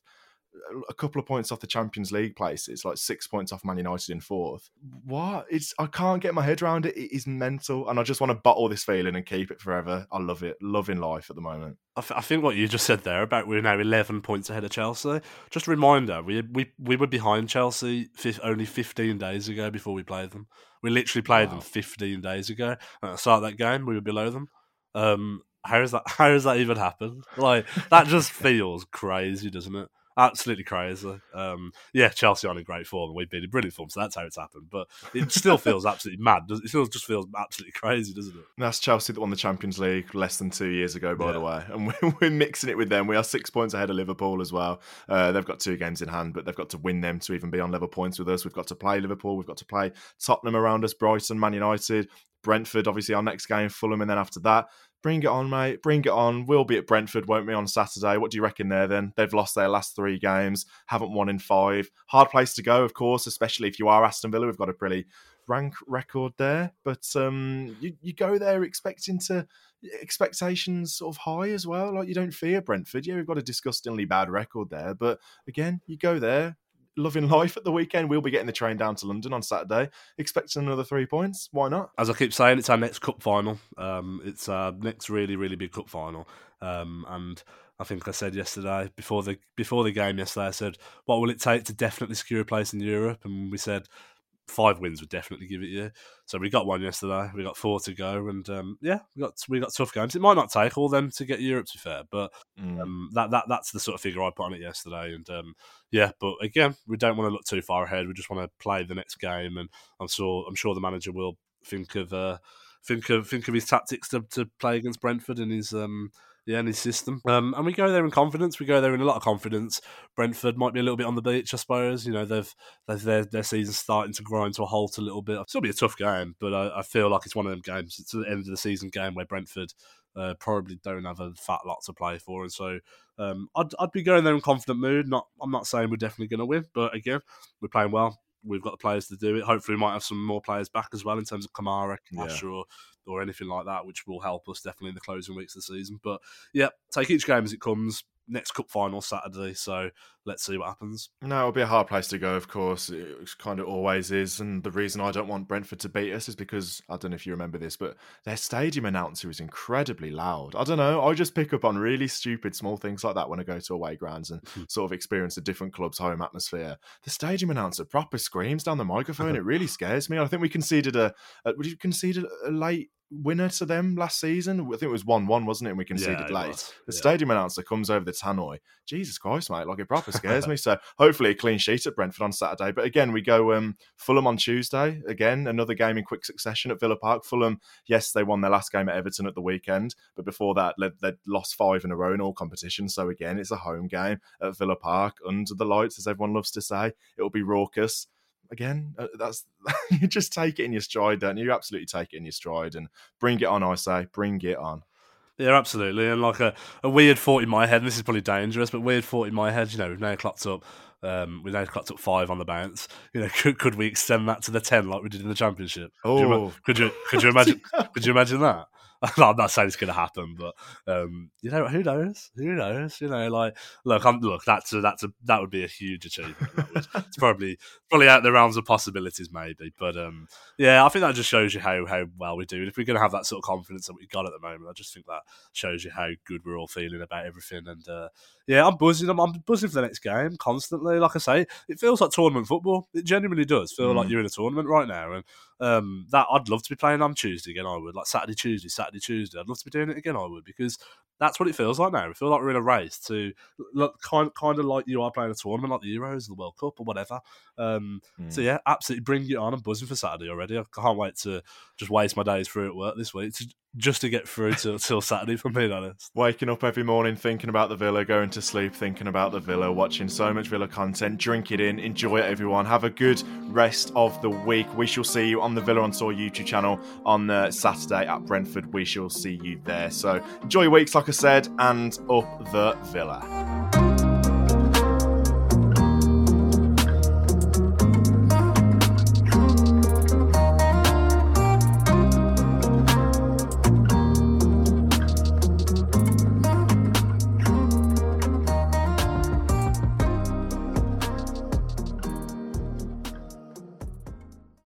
[SPEAKER 1] a couple of points off the Champions League places, like six points off Man United in fourth. What? It's I can't get my head around it. It is mental, and I just want to bottle this feeling and keep it forever. I love it, loving life at the moment.
[SPEAKER 2] I, th- I think what you just said there about we're now eleven points ahead of Chelsea. Just a reminder, we we we were behind Chelsea only fifteen days ago before we played them. We literally played wow. them fifteen days ago. And at the start of that game, we were below them. Um, how is that? How has that even happened? Like that just feels crazy, doesn't it? Absolutely crazy. Um, yeah, Chelsea on in great form, and we've been in brilliant form, so that's how it's happened. But it still feels absolutely mad. It still just feels absolutely crazy, doesn't it?
[SPEAKER 1] That's Chelsea that won the Champions League less than two years ago, by yeah. the way, and we're, we're, mixing it with them. We are six points ahead of Liverpool as well. Uh, they've got two games in hand, but they've got to win them to even be on level points with us. We've got to play Liverpool. We've got to play Tottenham around us, Brighton, Man United. Brentford, obviously, our next game, Fulham, and then after that, Bring it on, mate. Bring it on. We'll be at Brentford, won't we, on Saturday? What do you reckon there then? They've lost their last three games, haven't won in five. Hard place to go, of course, especially if you are Aston Villa. We've got a pretty rank record there. But um, you, you go there expecting to expectations sort of high as well. Like you don't fear Brentford. Yeah, we've got a disgustingly bad record there. But again, you go there, loving life at the weekend. We'll be getting the train down to London on Saturday, expecting another three points. Why not?
[SPEAKER 2] As I keep saying, it's our next cup final. Um, it's our next really, really big cup final. Um, and I think I said yesterday before the before the game yesterday, I said, "What will it take to definitely secure a place in Europe?" And we said five wins would definitely give it you. So we got one yesterday. We got four to go, and um, yeah, we got we got tough games. It might not take all them to get Europe to fair, but mm. um, that that that's the sort of figure I put on it yesterday. And um, yeah, but again, we don't want to look too far ahead. We just want to play the next game, and I'm sure I'm sure the manager will think of uh, think of think of his tactics to, to play against Brentford and his um yeah, in his system. Um, and we go there in confidence. We go there in a lot of confidence. Brentford might be a little bit on the beach, I suppose. You know, they've, they've their their season's starting to grind to a halt a little bit. It'll be a tough game, but I, I feel like it's one of them games. It's the end of the season game where Brentford uh, probably don't have a fat lot to play for, and so um, I'd I'd be going there in confident mood. Not I'm not saying we're definitely going to win, but again, we're playing well. We've got the players to do it. Hopefully, we might have some more players back as well in terms of Kamara, yeah. or or anything like that, which will help us definitely in the closing weeks of the season. But yeah, take each game as it comes. Next cup final Saturday, so let's see what happens.
[SPEAKER 1] No, it'll be a hard place to go, of course. It kind of always is. And the reason I don't want Brentford to beat us is because I don't know if you remember this, but their stadium announcer is incredibly loud. I don't know. I just pick up on really stupid small things like that when I go to away grounds and sort of experience a different club's home atmosphere. The stadium announcer proper screams down the microphone. it really scares me. I think we conceded a, a we conceded a late winner to them last season. I think it was one one, wasn't it? And we conceded yeah, late. Was. The yeah. stadium announcer comes over the tannoy. Jesus Christ, mate! Like it proper scares me. So hopefully a clean sheet at Brentford on Saturday. But again, we go um, Fulham on Tuesday. Again, another game in quick succession at Villa Park. Fulham, yes, they won their last game at Everton at the weekend, but before that, they would lost five in a row in all competitions. So again, it's a home game at Villa Park under the lights, as everyone loves to say. It will be raucous again. Uh, that's you just take it in your stride, don't you? you? Absolutely take it in your stride and bring it on. I say, bring it on.
[SPEAKER 2] Yeah, absolutely. And like a, a weird thought in my head, and this is probably dangerous, but weird thought in my head, you know, we've now clocked up um, we've now clocked up five on the bounce. You know, could, could we extend that to the ten like we did in the championship?
[SPEAKER 1] Oh,
[SPEAKER 2] could you, could you could you imagine could you imagine that? I'm not saying it's going to happen, but um, you know, who knows? Who knows? You know, like look, I'm, look, that's a, that's a that would be a huge achievement. it's probably probably out the realms of possibilities, maybe. But um, yeah, I think that just shows you how how well we do. And if we're going to have that sort of confidence that we've got at the moment, I just think that shows you how good we're all feeling about everything. And uh, yeah, I'm buzzing. I'm, I'm, buzzing for the next game constantly. Like I say, it feels like tournament football. It genuinely does feel mm. like you're in a tournament right now, and um, that I'd love to be playing on Tuesday again. I would like Saturday, Tuesday, Saturday, Tuesday. I'd love to be doing it again. I would because that's what it feels like now. We feel like we're in a race to look kind kind of like you are playing a tournament like the Euros, the World Cup, or whatever. Um, mm. So yeah, absolutely bring it on. I'm buzzing for Saturday already. I can't wait to just waste my days through at work this week to, just to get through till, till Saturday. If I'm being honest,
[SPEAKER 1] waking up every morning thinking about the Villa, going to sleep thinking about the Villa, watching so much Villa content, drink it in, enjoy it, everyone. Have a good rest of the week. We shall see you on the Villa on Tour YouTube channel on uh, Saturday at Brentford. We shall see you there. So enjoy your weeks, like I said, and up the Villa.